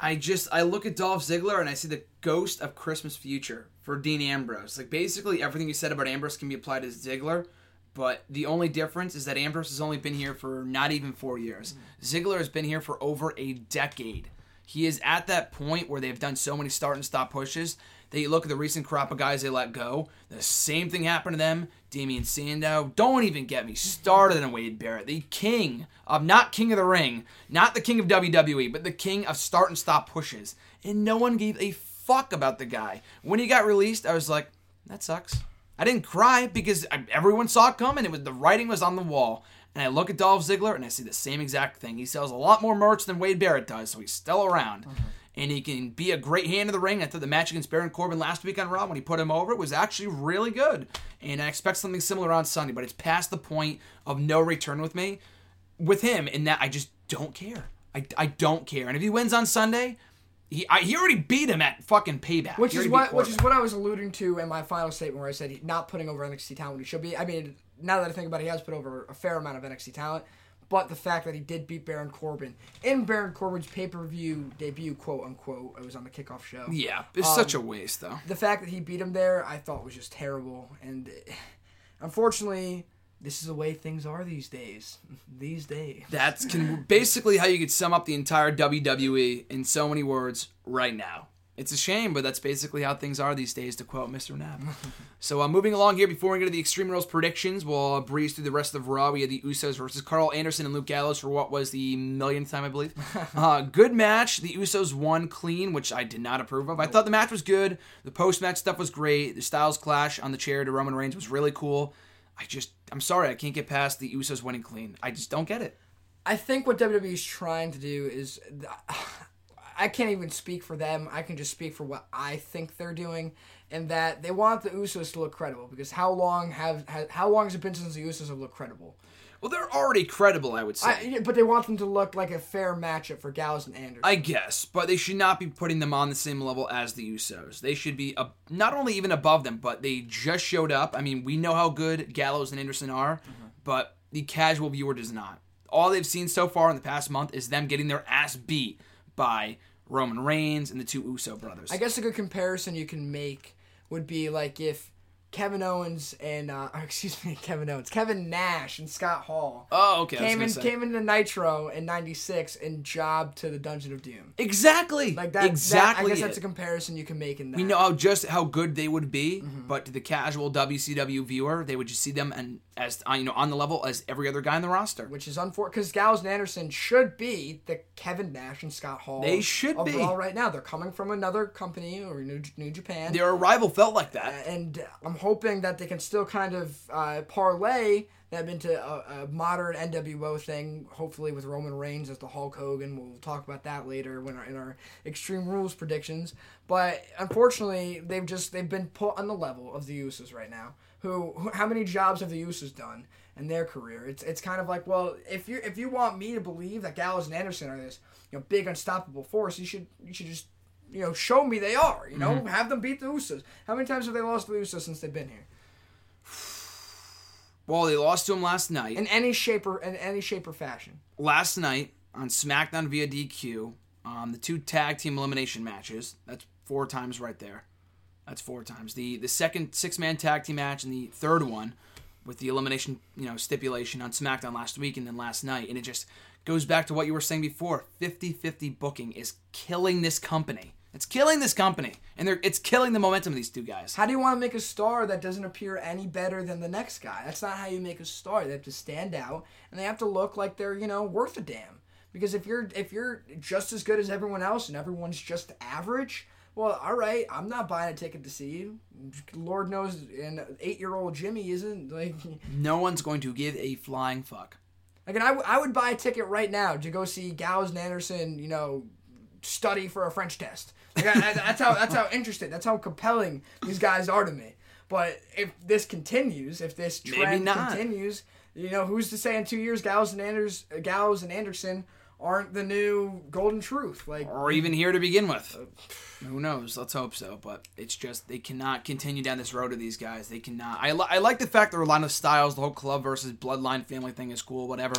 I just I look at Dolph Ziggler and I see the ghost of Christmas future for Dean Ambrose. Like basically everything you said about Ambrose can be applied to Ziggler, but the only difference is that Ambrose has only been here for not even four years. Ziggler has been here for over a decade. He is at that point where they've done so many start and stop pushes that you look at the recent crop of guys they let go. The same thing happened to them. Damien Sandow. Don't even get me started on Wade Barrett, the king of not king of the ring, not the king of WWE, but the king of start and stop pushes. And no one gave a fuck about the guy. When he got released, I was like, that sucks. I didn't cry because everyone saw it coming. It was the writing was on the wall. And I look at Dolph Ziggler and I see the same exact thing. He sells a lot more merch than Wade Barrett does, so he's still around. Mm-hmm. And he can be a great hand in the ring. I thought the match against Baron Corbin last week on Raw when he put him over was actually really good. And I expect something similar on Sunday, but it's past the point of no return with me with him in that I just don't care. I, I don't care. And if he wins on Sunday, he I, he already beat him at fucking payback. Which is what which is what I was alluding to in my final statement where I said he, not putting over NXT talent when he should be. I mean, now that I think about it, he has put over a fair amount of NXT talent. But the fact that he did beat Baron Corbin in Baron Corbin's pay per view debut, quote unquote, it was on the kickoff show. Yeah, it's Um, such a waste though. The fact that he beat him there, I thought was just terrible. And unfortunately, this is the way things are these days. These days. That's can, basically how you could sum up the entire WWE in so many words right now. It's a shame, but that's basically how things are these days, to quote Mr. Knapp. so, uh, moving along here, before we get to the Extreme Rules predictions, we'll uh, breeze through the rest of the Raw. We had the Usos versus Karl Anderson and Luke Gallows for what was the millionth time, I believe. uh, good match. The Usos won clean, which I did not approve of. I thought the match was good. The post match stuff was great. The Styles clash on the chair to Roman Reigns was really cool. I just, I'm sorry, I can't get past the Usos winning clean. I just don't get it. I think what WWE is trying to do is, I can't even speak for them. I can just speak for what I think they're doing, and that they want the Usos to look credible. Because how long have, have how long has it been since the Usos have looked credible? Well, they're already credible, I would say. I, but they want them to look like a fair matchup for Gallows and Anderson. I guess, but they should not be putting them on the same level as the Usos. They should be uh, not only even above them, but they just showed up. I mean, we know how good Gallows and Anderson are, but the casual viewer does not. All they've seen so far in the past month is them getting their ass beat by Roman Reigns and the two Uso brothers. I guess a good comparison you can make would be like if Kevin Owens and uh, excuse me, Kevin Owens, Kevin Nash and Scott Hall Oh, okay. Came in say. came into Nitro in '96 and jobbed to the Dungeon of Doom. exactly. Like that. Exactly. That, I guess it. that's a comparison you can make in that. we know how just how good they would be, Mm-hmm. but to the casual WCW viewer, they would just see them and as uh, you know on the level as every other guy in the roster. which is unfortunate because Gallows and Anderson should be the Kevin Nash and Scott Hall. They should be. Raw right now. They're coming from another company or New, New Japan. Their arrival felt like that. and I'm hoping that they can still kind of uh, parlay that into a, a modern NWO thing, hopefully with Roman Reigns as the Hulk Hogan. We'll talk about that later when our, in our Extreme Rules predictions. But unfortunately, they've just they've been put on the level of the Usos right now. Who, who how many jobs have the Usos done in their career? It's it's kind of like well, if you if you want me to believe that Gallows and Anderson are this you know big unstoppable force, you should you should just you know show me they are. You know, have them beat the Usos. How many times have they lost to the Usos since they've been here? Well, they lost to him last night. In any shape or in any shape or fashion. last night on SmackDown via DQ, um, the two tag team elimination matches. That's four times right there. That's four times. The the second six man tag team match and the third one with the elimination, you know, stipulation on SmackDown last week and then last night. And it just goes back to what you were saying before. 50-50 booking is killing this company. It's killing this company. And they're it's killing the momentum of these two guys. How do you want to make a star that doesn't appear any better than the next guy? That's not how you make a star. They have to stand out and they have to look like they're, you know, worth a damn. Because if you're if you're just as good as everyone else and everyone's just average, well, all right, I'm not buying a ticket to see you. Lord knows, an eight-year-old Jimmy isn't like. No one's going to give a flying fuck. Like, and I, w- I would buy a ticket right now to go see Gallows and Anderson, you know, study for a French test. Like, I, that's how that's how interesting, that's how compelling these guys are to me. But if this continues, if this trend not. continues, you know, who's to say in two years Gallows and Anders, Gallows and Anderson aren't the new golden truth? Like, or even here to begin with. Who knows? Let's hope so. But it's just they cannot continue down this road of these guys. They cannot. I, li- I like the fact that Orlando Styles, the whole club versus bloodline family thing is cool, whatever.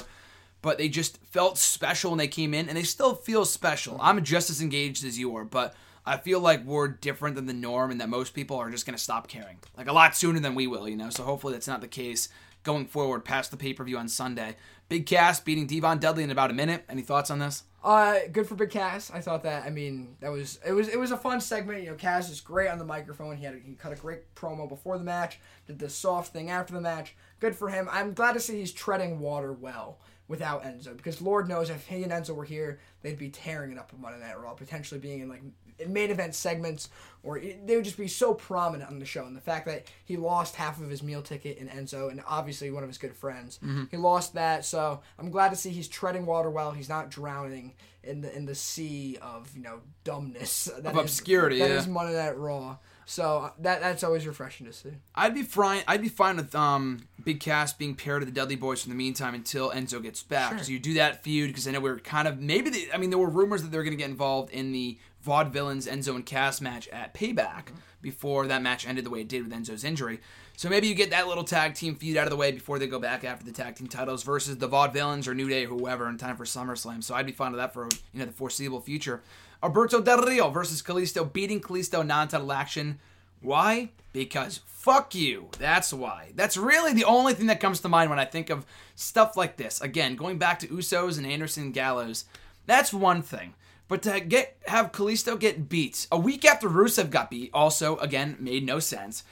But they just felt special when they came in, and they still feel special. I'm just as engaged as you are, but I feel like we're different than the norm, and that most people are just gonna stop caring, like a lot sooner than we will, you know. So hopefully that's not the case going forward past the pay per view on Sunday. Big Cass beating D-Von Dudley in about a minute. Any thoughts on this? Uh, good for Big Cass. I thought that. I mean, that was it was it was a fun segment. You know, Cass is great on the microphone. He had a, he cut a great promo before the match. Did the soft thing after the match. Good for him. I'm glad to see he's treading water well without Enzo because Lord knows if he and Enzo were here, they'd be tearing it up on Monday Night Raw, potentially being in like main event segments, or it- they would just be so prominent on the show. And the fact that he lost half of his meal ticket in Enzo, and obviously one of his good friends, mm-hmm. he lost that. So I'm glad to see he's treading water well. He's not drowning in the in the sea of you know dumbness that Of is- obscurity, That yeah. is Monday Night Raw. So that that's always refreshing to see. I'd be fine. I'd be fine with um Big Cass being paired to the Dudley Boyz for the meantime until Enzo gets back. So you do that feud because I know we are kind of maybe. The, I mean, there were rumors that they were going to get involved in the Vaudevillains Enzo and Cass match at Payback before that match ended the way it did with Enzo's injury. So maybe you get that little tag team feud out of the way before they go back after the tag team titles versus the Vaudevillains or New Day or whoever in time for SummerSlam. So I'd be fine with that for you know the foreseeable future. Alberto Del Rio versus Kalisto, beating Kalisto non-title action. Why? Because fuck you. That's why. That's really the only thing that comes to mind when I think of stuff like this. Again, going back to Usos and Anderson and Gallows, that's one thing. But to get have Kalisto get beat a week after Rusev got beat, also again made no sense.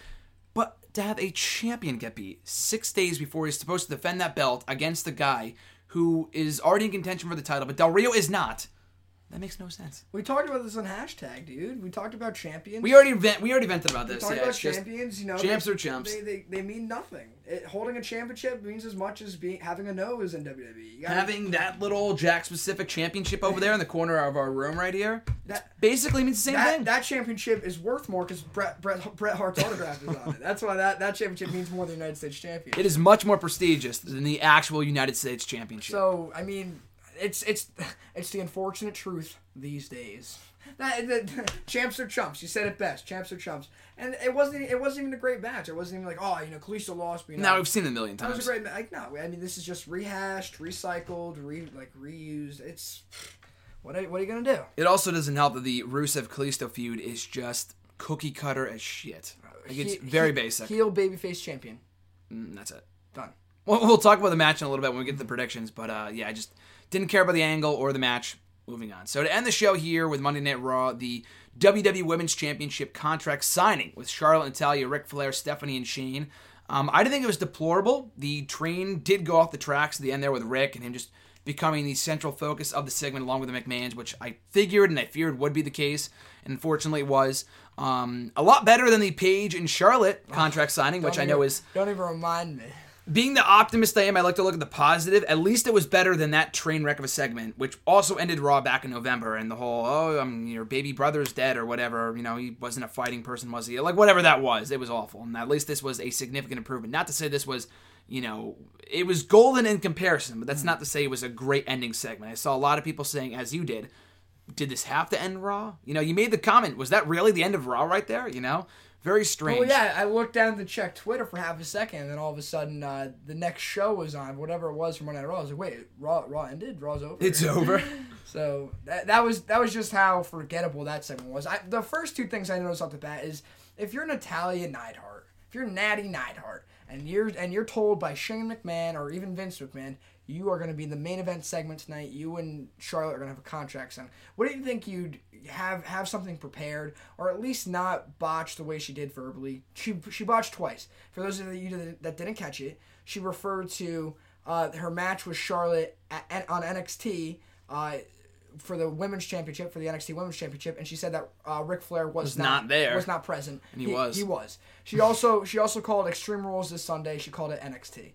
But to have a champion get beat six days before he's supposed to defend that belt against the guy who is already in contention for the title, but Del Rio is not. That makes no sense. We talked about this on hashtag, dude. We talked about champions. We already vent, we already vented about this. We talked Yeah, about it's just champions. You know, champs they, are champs. They, they, they mean nothing. It, holding a championship means as much as being having a nose in WWE. Gotta- having that little Jack specific championship over there in the corner of our room right here That- basically means the same that, thing. that championship is worth more because Bret, Bret, Bret Hart's autograph is on it. That's why that, that championship means more than the United States champion. it is much more prestigious than the actual United States Championship. So I mean, it's it's it's the unfortunate truth these days. That, that- champs are chumps. You said it best. Champs are chumps. And it wasn't it wasn't even a great match. It wasn't even like oh you know Kalisto lost. But, you know, now we've seen it a million times. That was a great ma- like no. I mean this is just rehashed, recycled, re like reused. It's what are, what are you gonna do? It also doesn't help that the Rusev Kalisto feud is just cookie cutter as shit. Like it's He- very he- basic. Heel babyface champion. Mm, that's it. Done. Well, we'll talk about the match in a little bit when we get to the predictions, but uh, yeah, I just didn't care about the angle or the match. Moving on. So to end the show here with Monday Night Raw, the WWE Women's Championship contract signing with Charlotte, Natalya, Ric Flair, Stephanie, and Shane. Um, I didn't think it was deplorable. The train did go off the tracks at the end there with Ric and him just becoming the central focus of the segment along with the McMahons, which I figured and I feared would be the case, and unfortunately it was. Um, a lot better than the Paige and Charlotte contract signing, which Don't I know is Don't even remind me. Being the optimist I am, I like to look at the positive. At least it was better than that train wreck of a segment, which also ended Raw back in November. And the whole, oh, um, your baby brother's dead or whatever. You know, he wasn't a fighting person, was he? Like whatever that was, it was awful. And at least this was a significant improvement. Not to say this was, you know, it was golden in comparison, but that's not to say it was a great ending segment. I saw a lot of people saying, as you did, did this have to end Raw? You know, you made the comment, was that really the end of Raw right there? You know, very strange. Well, yeah, I looked down to check Twitter for half a second, and then all of a sudden, uh, the next show was on, whatever it was from Monday Night Raw. I was like, wait, Raw, Raw ended, Raw's over. It's over. So that, that was that was just how forgettable that segment was. I, the first two things I noticed off the bat is if you're Natalya Neidhart, if you're Natty Neidhart, and you're and you're told by Shane McMahon or even Vince McMahon, you are going to be in the main event segment tonight. You and Charlotte are going to have a contract signed. What do you think you'd have have something prepared, or at least not botch the way she did verbally? She she botched twice. For those of you that- that didn't catch it, she referred to uh, her match with Charlotte at, on NXT. Uh, for the women's championship, for the NXT Women's Championship, and she said that uh, Ric Flair was, Was not there. was not present, And he was. He was. She also she also called Extreme Rules this Sunday. She called it NXT.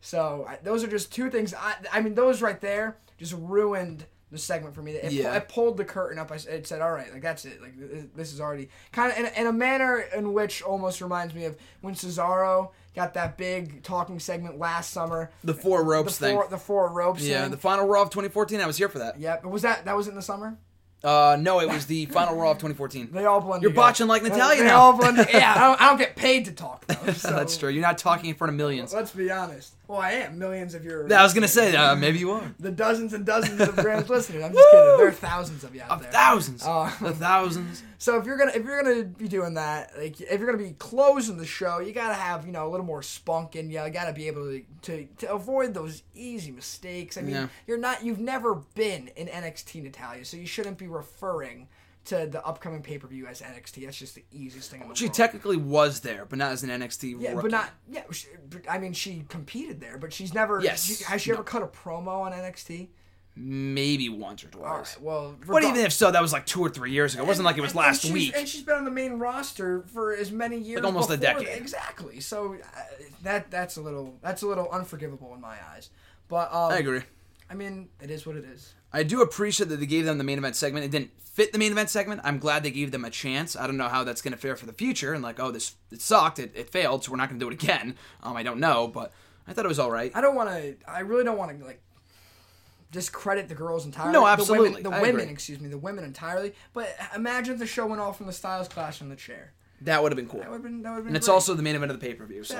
So I, those are just two things. I I mean those right there just ruined the segment for me. It, Yeah. it pulled the curtain up. I it said, "All right, like that's it. Like this is already kind of in, a- in a manner in which almost reminds me of when Cesaro got that big talking segment last summer. The four ropes the thing. four, The four ropes. Yeah, thing. the final Raw of 2014. I was here for that. Yep. Was that that was in the summer? Uh, no, it was the final Raw of 2014. They all blend. You're together. botching like Natalya they now. all blend. Yeah, I don't, I don't get paid to talk though. So. That's true. You're not talking in front of millions. Let's be honest. Well, I am. Millions of your. I was gonna say, uh, maybe you are. the dozens and dozens of brands listening. I'm just kidding. There are thousands of you out Of there. thousands, Uh, the thousands. So if you're gonna if you're gonna be doing that, like if you're gonna be closing the show, you gotta have you know a little more spunk in you. You gotta be able to to, to avoid those easy mistakes. I mean, Yeah. you're not you've never been in NXT Natalya, so you shouldn't be referring to the upcoming pay per view as NXT. That's just the easiest thing in the She world. technically was there, but not as an NXT. Yeah, rookie. but not yeah. She, I mean, she competed there, but she's never. Yes. she- has she No. ever cut a promo on NXT? maybe once or twice. right. Well, But even if so, that was like two or three years ago. It wasn't like it was And- last and week. And she's been on the main roster for as many years, almost a decade. that. Exactly. So uh, that that's a little that's a little unforgivable in my eyes. But um, I agree. I mean, it is what it is. I do appreciate that they gave them the main event segment. It didn't fit the main event segment. I'm glad they gave them a chance. I don't know how that's going to fare for the future. And like, oh, this it sucked. It, it failed, so we're not going to do it again. Um, I don't know, but I thought it was all right. I don't want to. I really don't want to like discredit the girls entirely. No, The absolutely. women, the I women agree. excuse me, the women entirely. But imagine if the show went off from the Styles Clash in the chair. That would have been cool. That would have been. That would have been. And it's also the main event of the pay per view. So.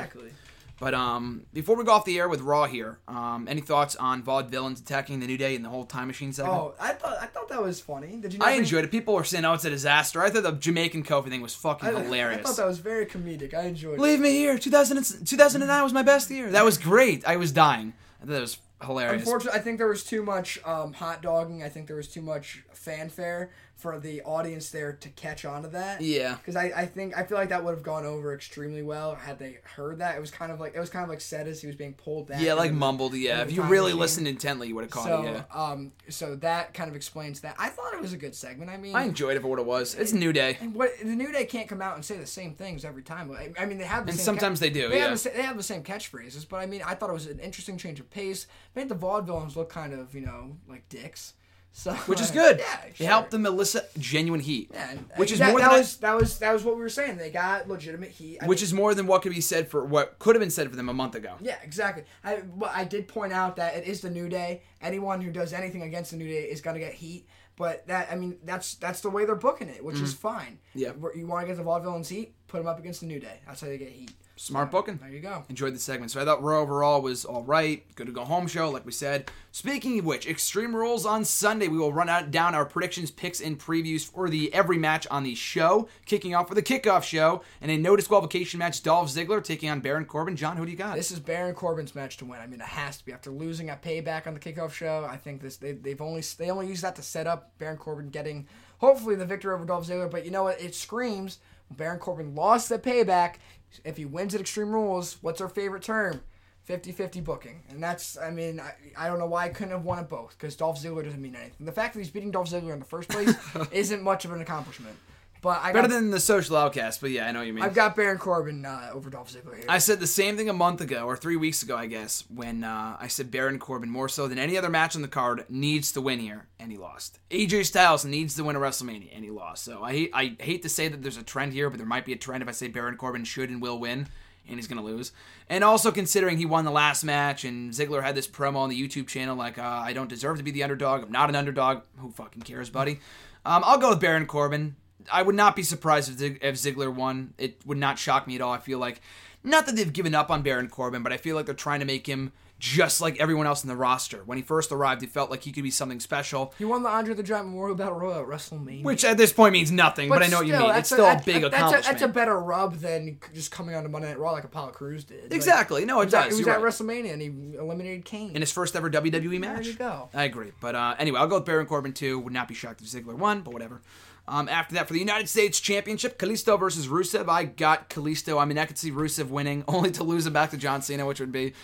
But um, before we go off the air with Raw here, um, any thoughts on Vaudevillains attacking the New Day and the whole Time Machine segment? Oh, I thought I thought that was funny. Did you? I enjoyed it. People were saying, "Oh, it's a disaster." I thought the Jamaican Kofi thing was fucking I, hilarious. I thought that was very comedic. I enjoyed it. Leave it. me here. 2000 2009 was my best year. That was great. I was dying. I thought that was hilarious. Unfortunately, I think there was too much um, hot dogging. I think there was too much fanfare for the audience there to catch on to that. Yeah. Because I, I think I feel like that would have gone over extremely well had they heard that. It was kind of like it was kind of like said as he was being pulled back. Yeah, like the- mumbled. Yeah, if you really listened intently, you would have caught So it. Yeah, um so that kind of explains that. I thought it was a good segment. I mean, I enjoyed it for what it was. It's a new day. And what the New Day can't come out and say the same things every time. I, I mean, they have the And same sometimes they do, They, yeah. have the, they have the same catchphrases, but I mean, I thought it was an interesting change of pace. Made the vaudevillains look kind of you know like dicks. So Which is good. Yeah, It sure. helped them elicit genuine heat. Yeah, and- which is that, more that than was that was that was what we were saying. They got legitimate heat. I which mean, is more than what could be said for what could have been said for them a month ago. Yeah, exactly. I well, I did point out that it is the New Day. Anyone who does anything against the New Day is gonna get heat. But that I mean that's that's the way they're booking it, which is fine. Mm-hmm. Yeah. Where You want to get the vaudevillains heat, put them up against the New Day. That's how they get heat. Smart booking. There you go. Enjoyed the segment. So I thought Raw overall was all right. Good to go home show, like we said. Speaking of which, Extreme Rules on Sunday. We will run out down our predictions, picks, and previews for the every match on the show. Kicking off with the kickoff show and a no disqualification match. Dolph Ziggler taking on Baron Corbin. John, who do you got? This is Baron Corbin's match to win. I mean, it has to be after losing at Payback on the kickoff show. I think this they, they've only they only use that to set up Baron Corbin getting hopefully the victory over Dolph Ziggler. But you know what? It screams Baron Corbin lost at Payback. If he wins at Extreme Rules, what's our favorite term? 50-50 booking, and that's I mean I, I don't know why I couldn't have won it both because Dolph Ziggler doesn't mean anything. The fact that he's beating Dolph Ziggler in the first place isn't much of an accomplishment. But I Better got, than the social outcast, but yeah, I know what you mean. I've got Baron Corbin uh, over Dolph Ziggler here. I said the same thing a month ago or three weeks ago, I guess, when uh, I said Baron Corbin more so than any other match on the card needs to win here, and he lost. AJ Styles needs to win a WrestleMania, and he lost. So I hate, I hate to say that there's a trend here, but there might be a trend if I say Baron Corbin should and will win, and he's gonna lose. And also considering he won the last match, and Ziggler had this promo on the YouTube channel like, uh, "I don't deserve to be the underdog. I'm not an underdog. Who fucking cares, buddy?" Um, I'll go with Baron Corbin. I would not be surprised if, Zig- if Ziggler won. It would not shock me at all. I feel like, not that they've given up on Baron Corbin, but I feel like they're trying to make him just like everyone else in the roster. When he first arrived, he felt like he could be something special, he won the Andre the Giant Memorial Battle Royal at WrestleMania. which at this point means nothing. But, I know what you mean. It's still a, that's- big that's accomplishment. A, that's a better rub than just coming on to Monday Night Raw like Apollo Crews did. Like, exactly. No, it He was, at, does. he was You're at right. WrestleMania and he eliminated Kane. in his first ever WWE match. There you go. I agree. But uh, anyway, I'll go with Baron Corbin too. Would not be shocked if Ziggler won, but whatever. Um, after that, for the United States Championship, Kalisto versus Rusev. I got Kalisto. I mean, I could see Rusev winning, only to lose him back to John Cena, which would be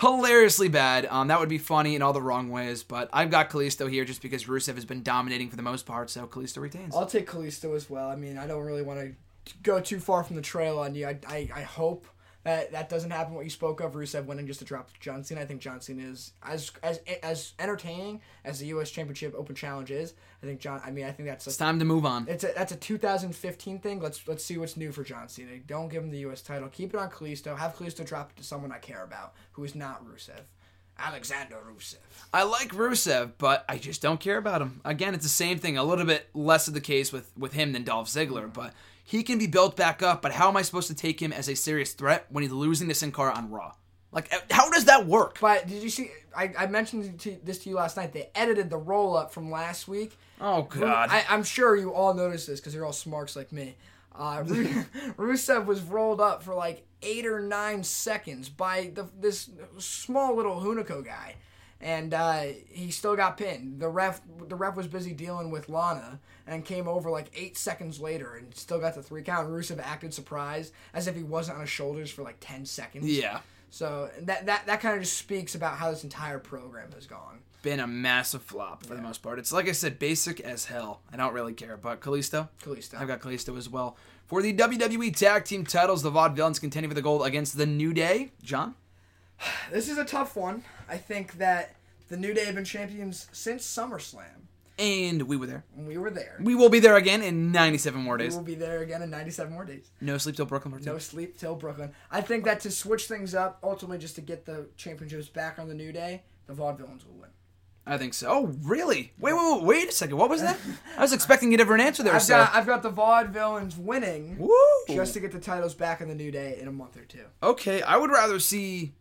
hilariously bad. Um, that would be funny in all the wrong ways. But I've got Kalisto here just because Rusev has been dominating for the most part, so Kalisto retains. I'll take Kalisto as well. I mean, I don't really want to go too far from the trail on you. I, I, I hope that that doesn't happen. What you spoke of, Rusev winning just to drop John Cena. I think John Cena is as as as entertaining as the U.S. Championship Open Challenge is. I think John. I mean, I think that's It's time to move on. it's a that's a 2015 thing. Let's let's see what's new for John Cena. Don't give him the U.S. title. Keep it on Kalisto. Have Kalisto drop it to someone I care about, who is not Rusev. Alexander Rusev. I like Rusev, but I just don't care about him. Again, it's the same thing. A little bit less of the case with, with him than Dolph Ziggler, but he can be built back up. But how am I supposed to take him as a serious threat when he's losing to Sin Cara on Raw? Like, how does that work? But did you see? I, I mentioned to, this to you last night. They edited the roll up from last week. Oh, God. I, I'm sure you all noticed this because you're all smarks like me. Uh, Rusev was rolled up for like eight or nine seconds by the, this small little Hunico guy, and uh, he still got pinned. The ref, the ref was busy dealing with Lana and came over like eight seconds later and still got the three count. Rusev acted surprised as if he wasn't on his shoulders for like ten seconds. yeah. So that that that kind of just speaks about how this entire program has gone. Been a massive flop for the most part. It's like I said, basic as hell. I don't really care. But Kalisto? Kalisto. I've got Kalisto as well. For the WWE Tag Team titles, the Vaudevillains contending for the gold against the New Day. John? This is a tough one. I think that the New Day have been champions since SummerSlam. And we were there. We were there. We will be there again in 97 more days. We will be there again in 97 more days. No sleep till Brooklyn. No sleep till Brooklyn. I think that to switch things up, ultimately just to get the championships back on the New Day, the Vaudevillains will win. I think so. Oh, really? Wait, wait, wait, wait a second. What was that? I was expecting a different answer there, I've sir. got, I've got the Vaudevillains winning Woo! just to get the titles back in the New Day in a month or two. Okay, I would rather see.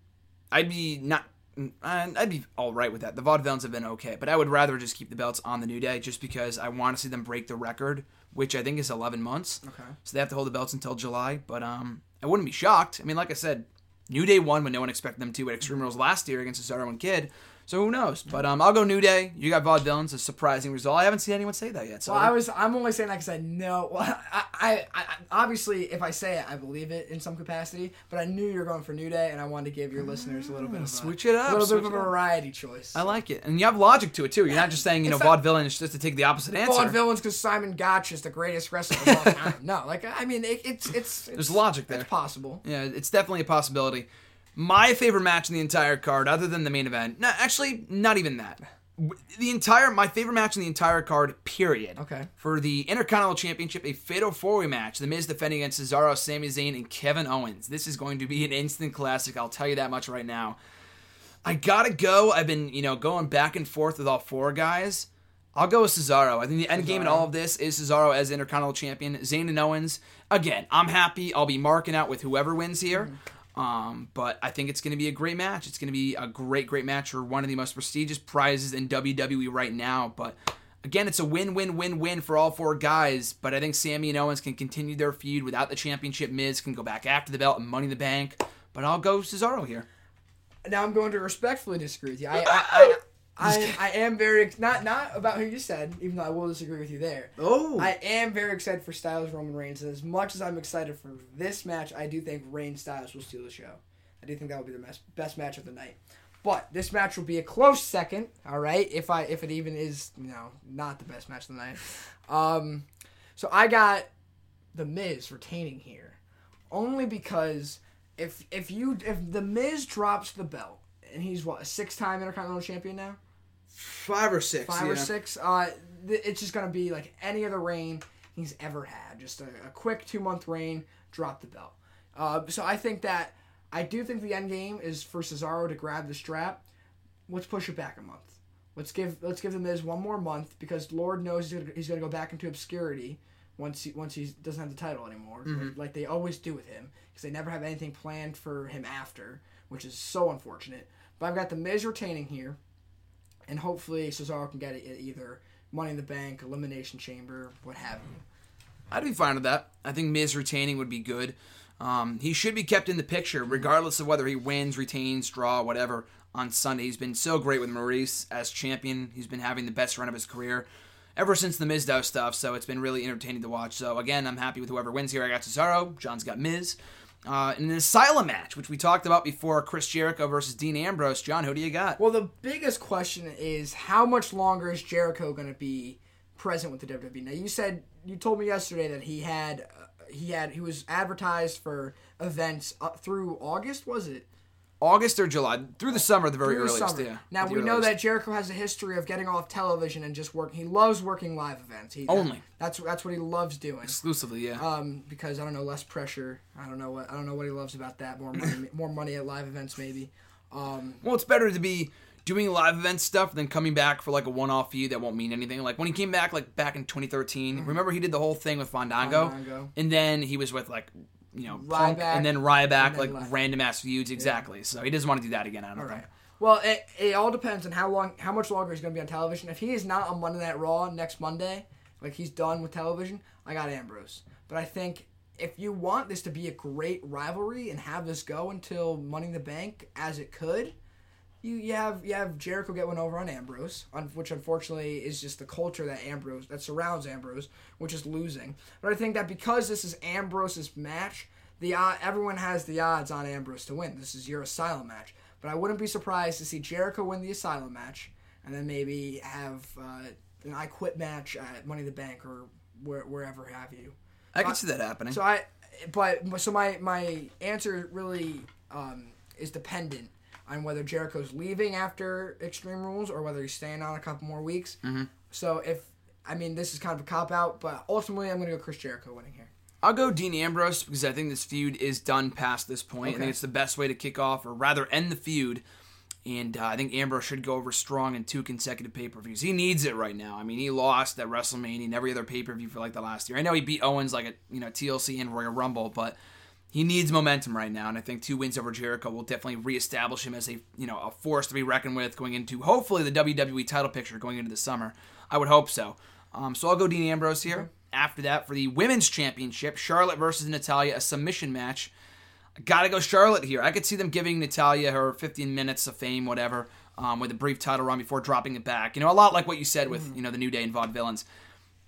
I'd be not. uh, I'd be all right with that. The Vaudevillains have been okay, but I would rather just keep the belts on the New Day just because I want to see them break the record, which I think is 11 months. Okay. So they have to hold the belts until July, but um, I wouldn't be shocked. I mean, like I said, New Day won when no one expected them to at Extreme Rules last year against Cesaro and Kidd. So who knows? But um, I'll go New Day. You got Vaudevillains, a surprising result. I haven't seen anyone say that yet. So Well, I was. I'm only saying that because I know. Well, I, I, I, obviously, if I say it, I believe it in some capacity. But I knew you were going for New Day, and I wanted to give your listeners a little bit of a, switch it up, a little bit of a up. variety choice. I like it, and you have logic to it too. You're not just saying you know It's not- Vaudevillains just to take the opposite answer. Vaudevillains because Simon Gotch is the greatest wrestler of all time. no, like I mean, it, it's, it's it's There's logic there. It's possible. Yeah, it's definitely a possibility. My favorite match in the entire card, other than the main event, no, actually, not even that. The entire, my favorite match in the entire card, period. Okay. For the Intercontinental Championship, a fatal four-way match. The Miz defending against Cesaro, Sami Zayn, and Kevin Owens. This is going to be an instant classic. I'll tell you that much right now. I gotta go. I've been, you know, going back and forth with all four guys. I'll go with Cesaro. I think the end game in all of this is Cesaro as Intercontinental Champion. Zayn and Owens. Again, I'm happy. I'll be marking out with whoever wins here. Mm-hmm. Um, but I think it's going to be a great match. It's going to be a great, great match for one of the most prestigious prizes in WWE right now. But again, it's a win, win, win, win for all four guys. But I think Sami and Owens can continue their feud without the championship. Miz can go back after the belt and Money in the Bank. But I'll go Cesaro here. Now I'm going to respectfully disagree with you. I I, I, I, I am very not not about who you said, even though I will disagree with you there. Oh. I am very excited for Styles Roman Reigns, and as much as I'm excited for this match, I do think Reigns Styles will steal the show. I do think that will be the best best match of the night. But this match will be a close second, all right. If I if it even is, you know, not the best match of the night. Um, so I got the Miz retaining here, only because if if you if the Miz drops the belt and he's what a six time Intercontinental Champion now Five or six. five or six. Uh, th- it's just gonna be like any other reign he's ever had. Just a, a quick two month reign, drop the belt. Uh, so I think that I do think the end game is for Cesaro to grab the strap. Let's push it back a month. Let's give let's give the Miz one more month because Lord knows he's gonna, he's gonna go back into obscurity once he once he doesn't have the title anymore, like they always do with him because they never have anything planned for him after, which is so unfortunate. But I've got the Miz retaining here and hopefully Cesaro can get it either Money in the Bank, Elimination Chamber, what have you. I'd be fine with that. I think Miz retaining would be good. Um, he should be kept in the picture, regardless of whether he wins, retains, draw, whatever. On Sunday, he's been so great with Maryse as champion. He's been having the best run of his career ever since the Miz does stuff. So it's been really entertaining to watch. So again, I'm happy with whoever wins here. I got Cesaro. John's got Miz. Uh, in an asylum match, which we talked about before, Chris Jericho versus Dean Ambrose. John, who do you got? Well, the biggest question is how much longer is Jericho going to be present with the WWE? Now, you said you told me yesterday that he had uh, he had he was advertised for events up through August, was it? August or July? Through the summer, the very earliest. summer. Yeah. Now we know that Jericho has a history of getting off television and just working. He loves working live events. He, Only. that's that's what he loves doing. exclusively. Yeah. Um, because I don't know, less pressure. I don't know what I don't know what he loves about that. More money, more money at live events, maybe. Um, Well, it's better to be doing live event stuff than coming back for like a one-off feud that won't mean anything. Like when he came back, like back in 2013, remember he did the whole thing with Fandango, Mm-hmm. Fandango. and then he was with like you know Punk, Ryback, and then Ryback, and then like left. random ass feuds. Exactly. So he doesn't want to do that again. I don't all think. right. Well, it, it all depends on how long, how much longer he's going to be on television. If he is not on Monday Night Raw next Monday, like he's done with television, I got Ambrose. But I think if you want this to be a great rivalry and have this go until Money in the Bank, as it could, you, you have you have Jericho get one over on Ambrose, on, which unfortunately is just the culture that Ambrose that surrounds Ambrose, which is losing. But I think that because this is Ambrose's match, the odd- everyone has the odds on Ambrose to win. This is your Asylum match, but I wouldn't be surprised to see Jericho win the Asylum match, and then maybe have uh, an I Quit match at Money in the Bank or where, wherever have you. I can see that happening. So I, but so my my answer really um, is dependent on whether Jericho's leaving after Extreme Rules or whether he's staying on a couple more weeks. Mm-hmm. So if I mean this is kind of a cop out, but ultimately I'm gonna go Chris Jericho winning here. I'll go Dean Ambrose because I think this feud is done past this point. I think it's the best way to kick off, or rather end the feud. And uh, I think Ambrose should go over strong in two consecutive pay per views. He needs it right now. I mean, he lost at WrestleMania and every other pay per view for like the last year. I know he beat Owens like at you know TLC and Royal Rumble, but he needs momentum right now. And I think two wins over Jericho will definitely reestablish him as a you know a force to be reckoned with going into hopefully the WWE title picture going into the summer. I would hope so. Um, so I'll go Dean Ambrose here. After that, for the women's championship, Charlotte versus Natalya, a submission match. Gotta go Charlotte here. I could see them giving Natalya her 15 minutes of fame, whatever, um, with a brief title run before dropping it back. You know, a lot like what you said with you know the New Day and Vaudevillains.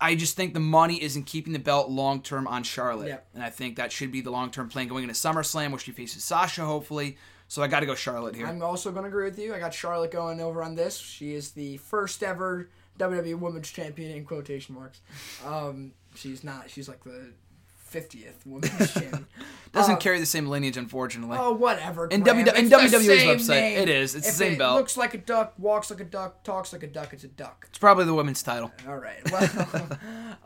I just think the money isn't keeping the belt long term on Charlotte, and I think that should be the long term plan going into SummerSlam, where she faces Sasha, hopefully. So I got to go Charlotte here. I'm also gonna agree with you. I got Charlotte going over on this. She is the first ever WWE Women's Champion in quotation marks. Um, she's not. She's like the 50th Women's Champion. Doesn't Uh, carry the same lineage, unfortunately. Oh, whatever. In Graham. W- the WWE's website, name. it is. It's the same it belt. Looks like a duck, walks like a duck, talks like a duck. It's a duck. It's probably the women's title. All right. Well,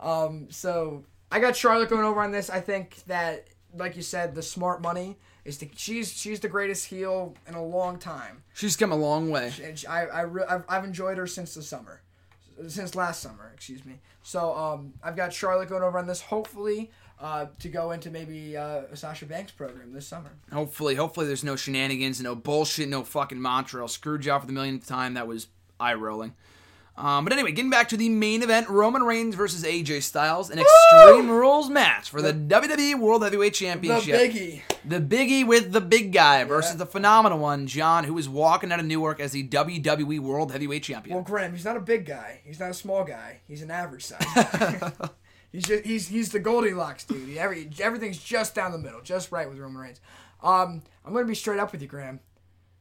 um, so I got Charlotte going over on this. I think that, like you said, the smart money is the she's she's the greatest heel in a long time, She's come a long way. and she, I I re, I've, I've enjoyed her since the summer, since last summer, excuse me. So um, I've got Charlotte going over on this. Hopefully. Uh, to go into maybe uh, a Sasha Banks program this summer. Hopefully, hopefully there's no shenanigans, no bullshit, no fucking Montreal. Screwed you out for the millionth time. That was eye rolling. Um, but anyway, getting back to the main event, Roman Reigns versus AJ Styles, an Extreme Rules match for the, WWE World Heavyweight Championship. The biggie. The biggie with the big guy versus the phenomenal one, John, who is walking out of Newark as the WWE World Heavyweight Champion. Well, Graham, he's not a big guy. He's not a small guy. He's an average size. he's just he's he's the Goldilocks dude. He, every everything's just down the middle, just right with Roman Reigns. Um, I'm gonna be straight up with you, Graham.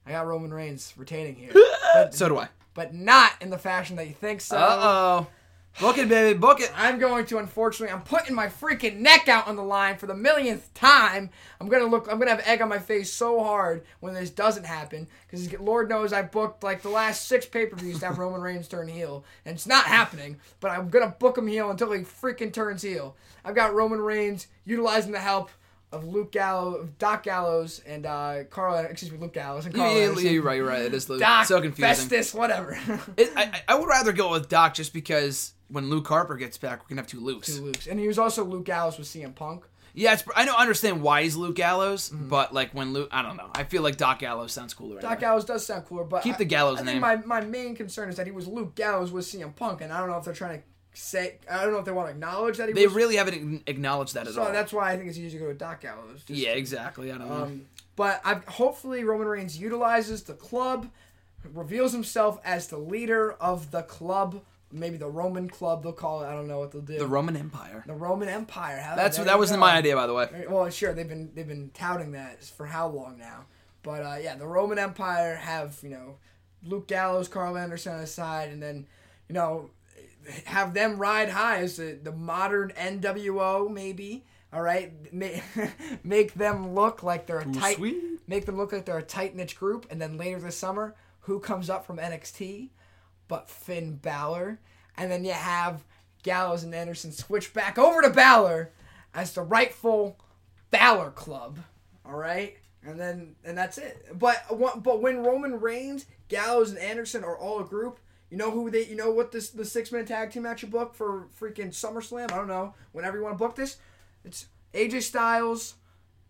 I got Roman Reigns retaining here, but, so do I. but not in the fashion that you think so. Uh oh. Book it, baby. Book it. I'm going to unfortunately I'm putting my freaking neck out on the line for the millionth time. I'm gonna look I'm gonna have egg on my face so hard when this doesn't happen because Lord knows I booked like the last six pay per views to have Roman Reigns turn heel and it's not happening. But I'm gonna book him heel until he freaking turns heel. I've got Roman Reigns utilizing the help of Luke Gallows, Doc Gallows, and uh, Karl. Excuse me, Luke Gallows and Karl. yeah, Anderson. yeah, you're right. You're right. It is Luke. Doc, so confusing. Festus, whatever. It, I, I- I would rather go with Doc just because when Luke Harper gets back, we're gonna have two Lukes. to Luke's, and he was also Luke Gallows with CM Punk. Yeah, it's, I don't understand why he's Luke Gallows, but like when Luke, I don't know. I feel like Doc Gallows sounds cooler. Doc anyway. Gallows does sound cooler, but Keep I- the Gallows I name. my, my main concern is that he was Luke Gallows with CM Punk, and I don't know if they're trying to say. I don't know if they want to acknowledge that he They was. really haven't acknowledged that at so all. So that's why I think it's easier to go with Doc Gallows. just- yeah, exactly. I don't know. Um, but I hopefully Roman Reigns utilizes the club, reveals himself as the leader of the club, maybe the Roman club they'll call it. I don't know what they'll do. the Roman Empire. The Roman Empire. How, That's there that wasn't go. my idea, by the way. Well, sure they've been they've been touting that for how long now? But uh, yeah, the Roman Empire have you know Luke Gallows, Karl Anderson on the side, and then you know have them ride high as the, the modern NWO maybe. All right, make, make them look like they're a tight, sweet. make them look like they're a tight knit group, and then later this summer, who comes up from NXT? But Finn Balor, and then you have Gallows and Anderson switch back over to Balor as the rightful Balor Club. All right, and then and that's it. But but when Roman Reigns, Gallows, and Anderson are all a group, you know who they you know what this the six man tag team match you book for freaking SummerSlam? I don't know. Whenever you want to book this, it's AJ Styles,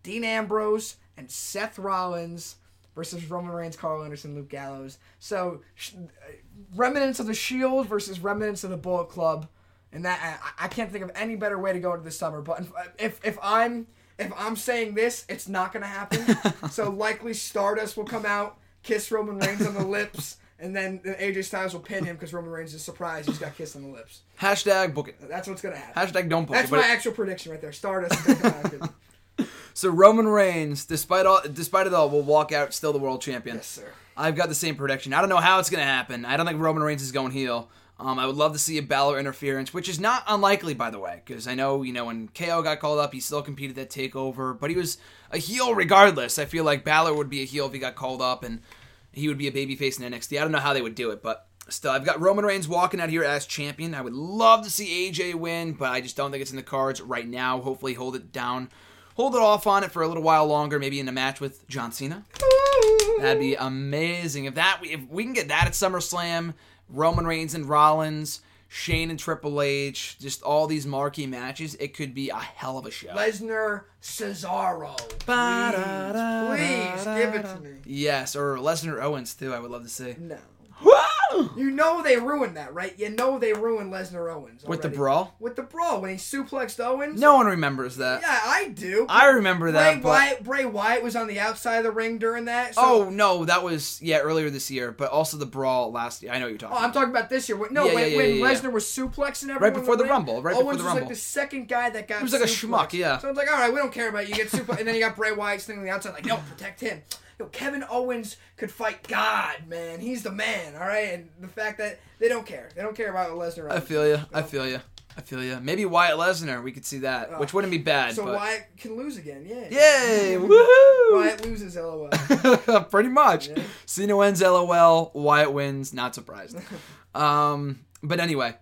Dean Ambrose, and Seth Rollins versus Roman Reigns, Karl Anderson, Luke Gallows. So sh- uh, remnants of the Shield versus remnants of the Bullet Club, and that I, I can't think of any better way to go into the summer. But if if I'm if I'm saying this, it's not gonna happen. so likely Stardust will come out, kiss Roman Reigns on the lips. And then AJ Styles will pin him because Roman Reigns is surprised he's got kissed on the lips. Hashtag book it. That's what's gonna happen. Hashtag don't book That's it. But my actual prediction right there. Stardust. is gonna come out. so Roman Reigns, despite all, despite it all, will walk out still the world champion. yes, sir. I've got the same prediction. I don't know how it's going to happen. I don't think Roman Reigns is going heel. Um, I would love to see a Balor interference, which is not unlikely, by the way, because I know, you know, when KO got called up, he still competed at TakeOver, but he was a heel regardless. I feel like Balor would be a heel if he got called up, and he would be a babyface in NXT. I don't know how they would do it, but still, I've got Roman Reigns walking out here as champion. I would love to see AJ win, but I just don't think it's in the cards right now. Hopefully, hold it down, hold it off on it for a little while longer, maybe in a match with John Cena. That'd be amazing if that if we can get that at SummerSlam, Roman Reigns and Rollins, Shane and Triple H, just all these marquee matches. It could be a hell of a show. Lesnar, Cesaro. Please, please give it to me. Yes, or Lesnar Owens too. I would love to see. No. You know they ruined that, right? You know they ruined Lesnar Owens With the brawl? With the brawl when he suplexed Owens. No one remembers that. Yeah, I do. I remember that. Bray Wyatt, Bray Wyatt was on the outside of the ring during that. So, oh no, that was yeah earlier this year, but also the brawl last year. I know what you're talking. Oh, I'm talking about this year. No, Yeah, when, yeah, yeah, when. Lesnar was suplexing everyone. Right before in the Rumble, right Owens before the was Rumble. like the second guy that got. He was like a suplexed. schmuck, yeah. So it's like, all right, we don't care about you. You get super, and then you got Bray Wyatt standing on the outside, like, no, protect him. Yo, Kevin Owens could fight God, man. He's the man, all right. And the fact that they don't care, they don't care about Lesnar. I feel you. I feel you. I feel you. Maybe Wyatt Lesnar. We could see that, which wouldn't be bad. So but... Wyatt can lose again, yeah. Yay! Woohoo! Wyatt loses, lol. Pretty much. Cena wins, lol. Wyatt wins, not surprised. um, but anyway,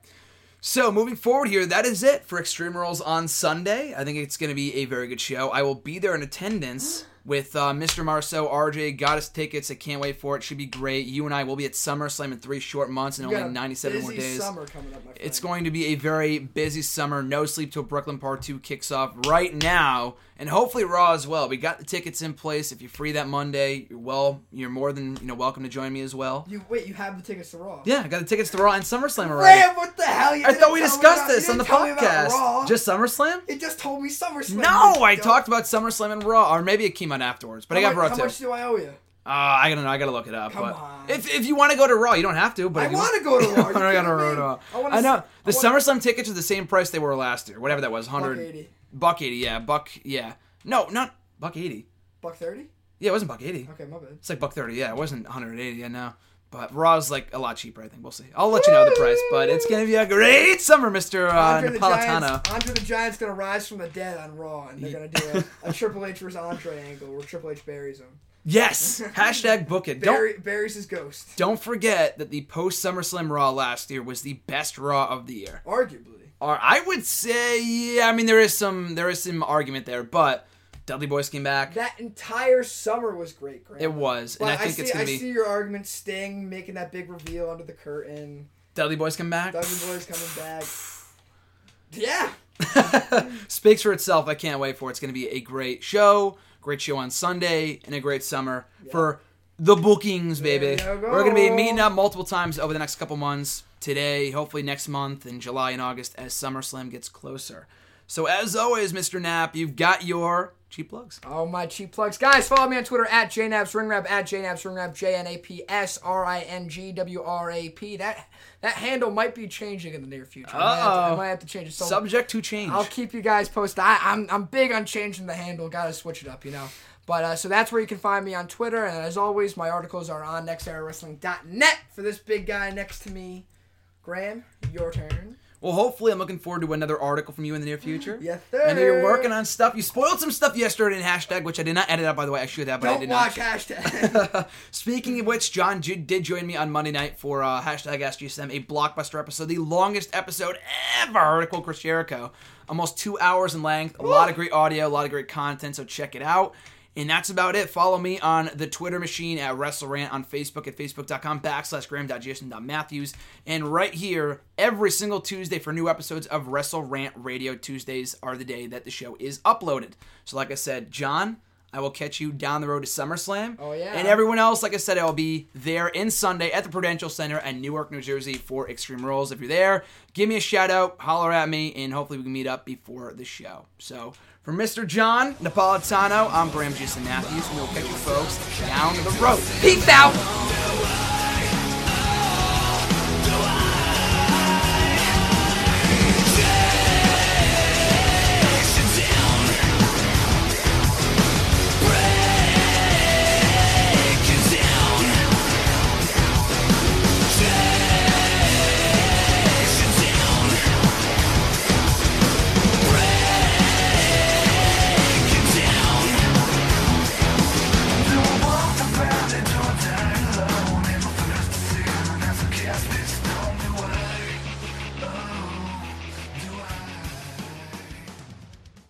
so moving forward here, that is it for Extreme Rules on Sunday. I think it's going to be a very good show. I will be there in attendance. with uh, Mr. Marceau, RJ. Got us tickets. I can't wait for it. Should be great. You and I will be at SummerSlam in three short months and You only a 97 more days. Summer coming up. It's going to be a very busy summer. No Sleep Till Brooklyn Part 2 kicks off right now. And hopefully Raw as well. We got the tickets in place. If you're free that Monday, you're well, you're more than you know welcome to join me as well. You wait. You have the tickets to Raw. Yeah, I got the tickets to Raw and SummerSlam already. What the hell? You I thought we discussed about- this on the didn't tell me about podcast. Just SummerSlam? It just told me SummerSlam. No, I talked about SummerSlam and Raw, or maybe it came out afterwards. But I got much- Raw How too. much do I owe you? Uh, I don't know. I gotta look it up. Come but on. If, if you want to go to Raw, you don't have to. But I you wanna go to Raw. I gotta go to Raw. I know the SummerSlam tickets are the same price they were last year. Whatever that was, hundred. Eighty. Buck eighty. Yeah, buck. Yeah. No, not buck eighty. Buck thirty. Yeah, it wasn't buck eighty. Okay, my bad. It's like buck thirty. Yeah, it wasn't 180. Yeah, no. But Raw's like a lot cheaper. I think we'll see. I'll let you know the price. But it's gonna be a great summer, Mister uh, Andre the, Napolitano. Giants, Andre the Giant's gonna rise from the dead on Raw, and they're gonna do a, a Triple H versus Andre angle where Triple H buries him. Yes. Hashtag book it. Don't buries his ghost. don't forget that the post SummerSlam Raw last year was the best Raw of the year. Arguably. Or I would say, yeah. I mean, there is some there is some argument there, but Dudley Boyz came back. That entire summer was great, Graham. It was, and But I think see, it's gonna I be see your argument. Sting making that big reveal under the curtain. Dudley Boyz come back. Dudley Boyz coming back. Yeah. Speaks for itself. I can't wait for it. It's going to be a great show, great show on Sunday, and a great summer for the bookings, baby. Go. We're going to be meeting up multiple times over the next couple months. Today, hopefully next month, in July and August, as SummerSlam gets closer. So, as always, Mr. Knapp, you've got your cheap plugs. Oh, my cheap plugs. Guys, follow me on Twitter at JNapsRingRap, at JNapsRingRap, J-N-A-P-S-R-I-N-G-W-R-A-P. That that handle might be changing in the near future. I might have to, I might have to change it. So Subject to change. I'll keep you guys posted. I, I'm I'm big on changing the handle. Got to switch it up, you know. But uh, so that's where you can find me on Twitter, and as always, my articles are on nextEraWrestling.net for this big guy next to me, Graham. Your turn. Well, hopefully, I'm looking forward to another article from you in the near future. Yes, I know you're working on stuff. You spoiled some stuff yesterday in hashtag, which I did not edit out, by the way. I should have, but I Don't did watch not. hashtag. Speaking of which, John did join me on Monday night for uh, hashtag SGSM, a blockbuster episode, the longest episode ever. Quote Chris Jericho, almost two hours in length. A lot of great audio, a lot of great content. So check it out. And that's about it. Follow me on the Twitter machine at WrestleRant on Facebook at facebook.com backslash graham.jason.matthews. And right here, every single Tuesday for new episodes of Wrestle Rant Radio. Tuesdays are the day that the show is uploaded. So, like I said, John, I will catch you down the road to SummerSlam. Oh, yeah. And everyone else, like I said, I'll be there in Sunday at the Prudential Center in Newark, New Jersey for Extreme Rules. If you're there, give me a shout out, holler at me, and hopefully we can meet up before the show. So, for Mr. John Napolitano, I'm Graham Jason Matthews, and we'll catch you folks down the road. Peace out!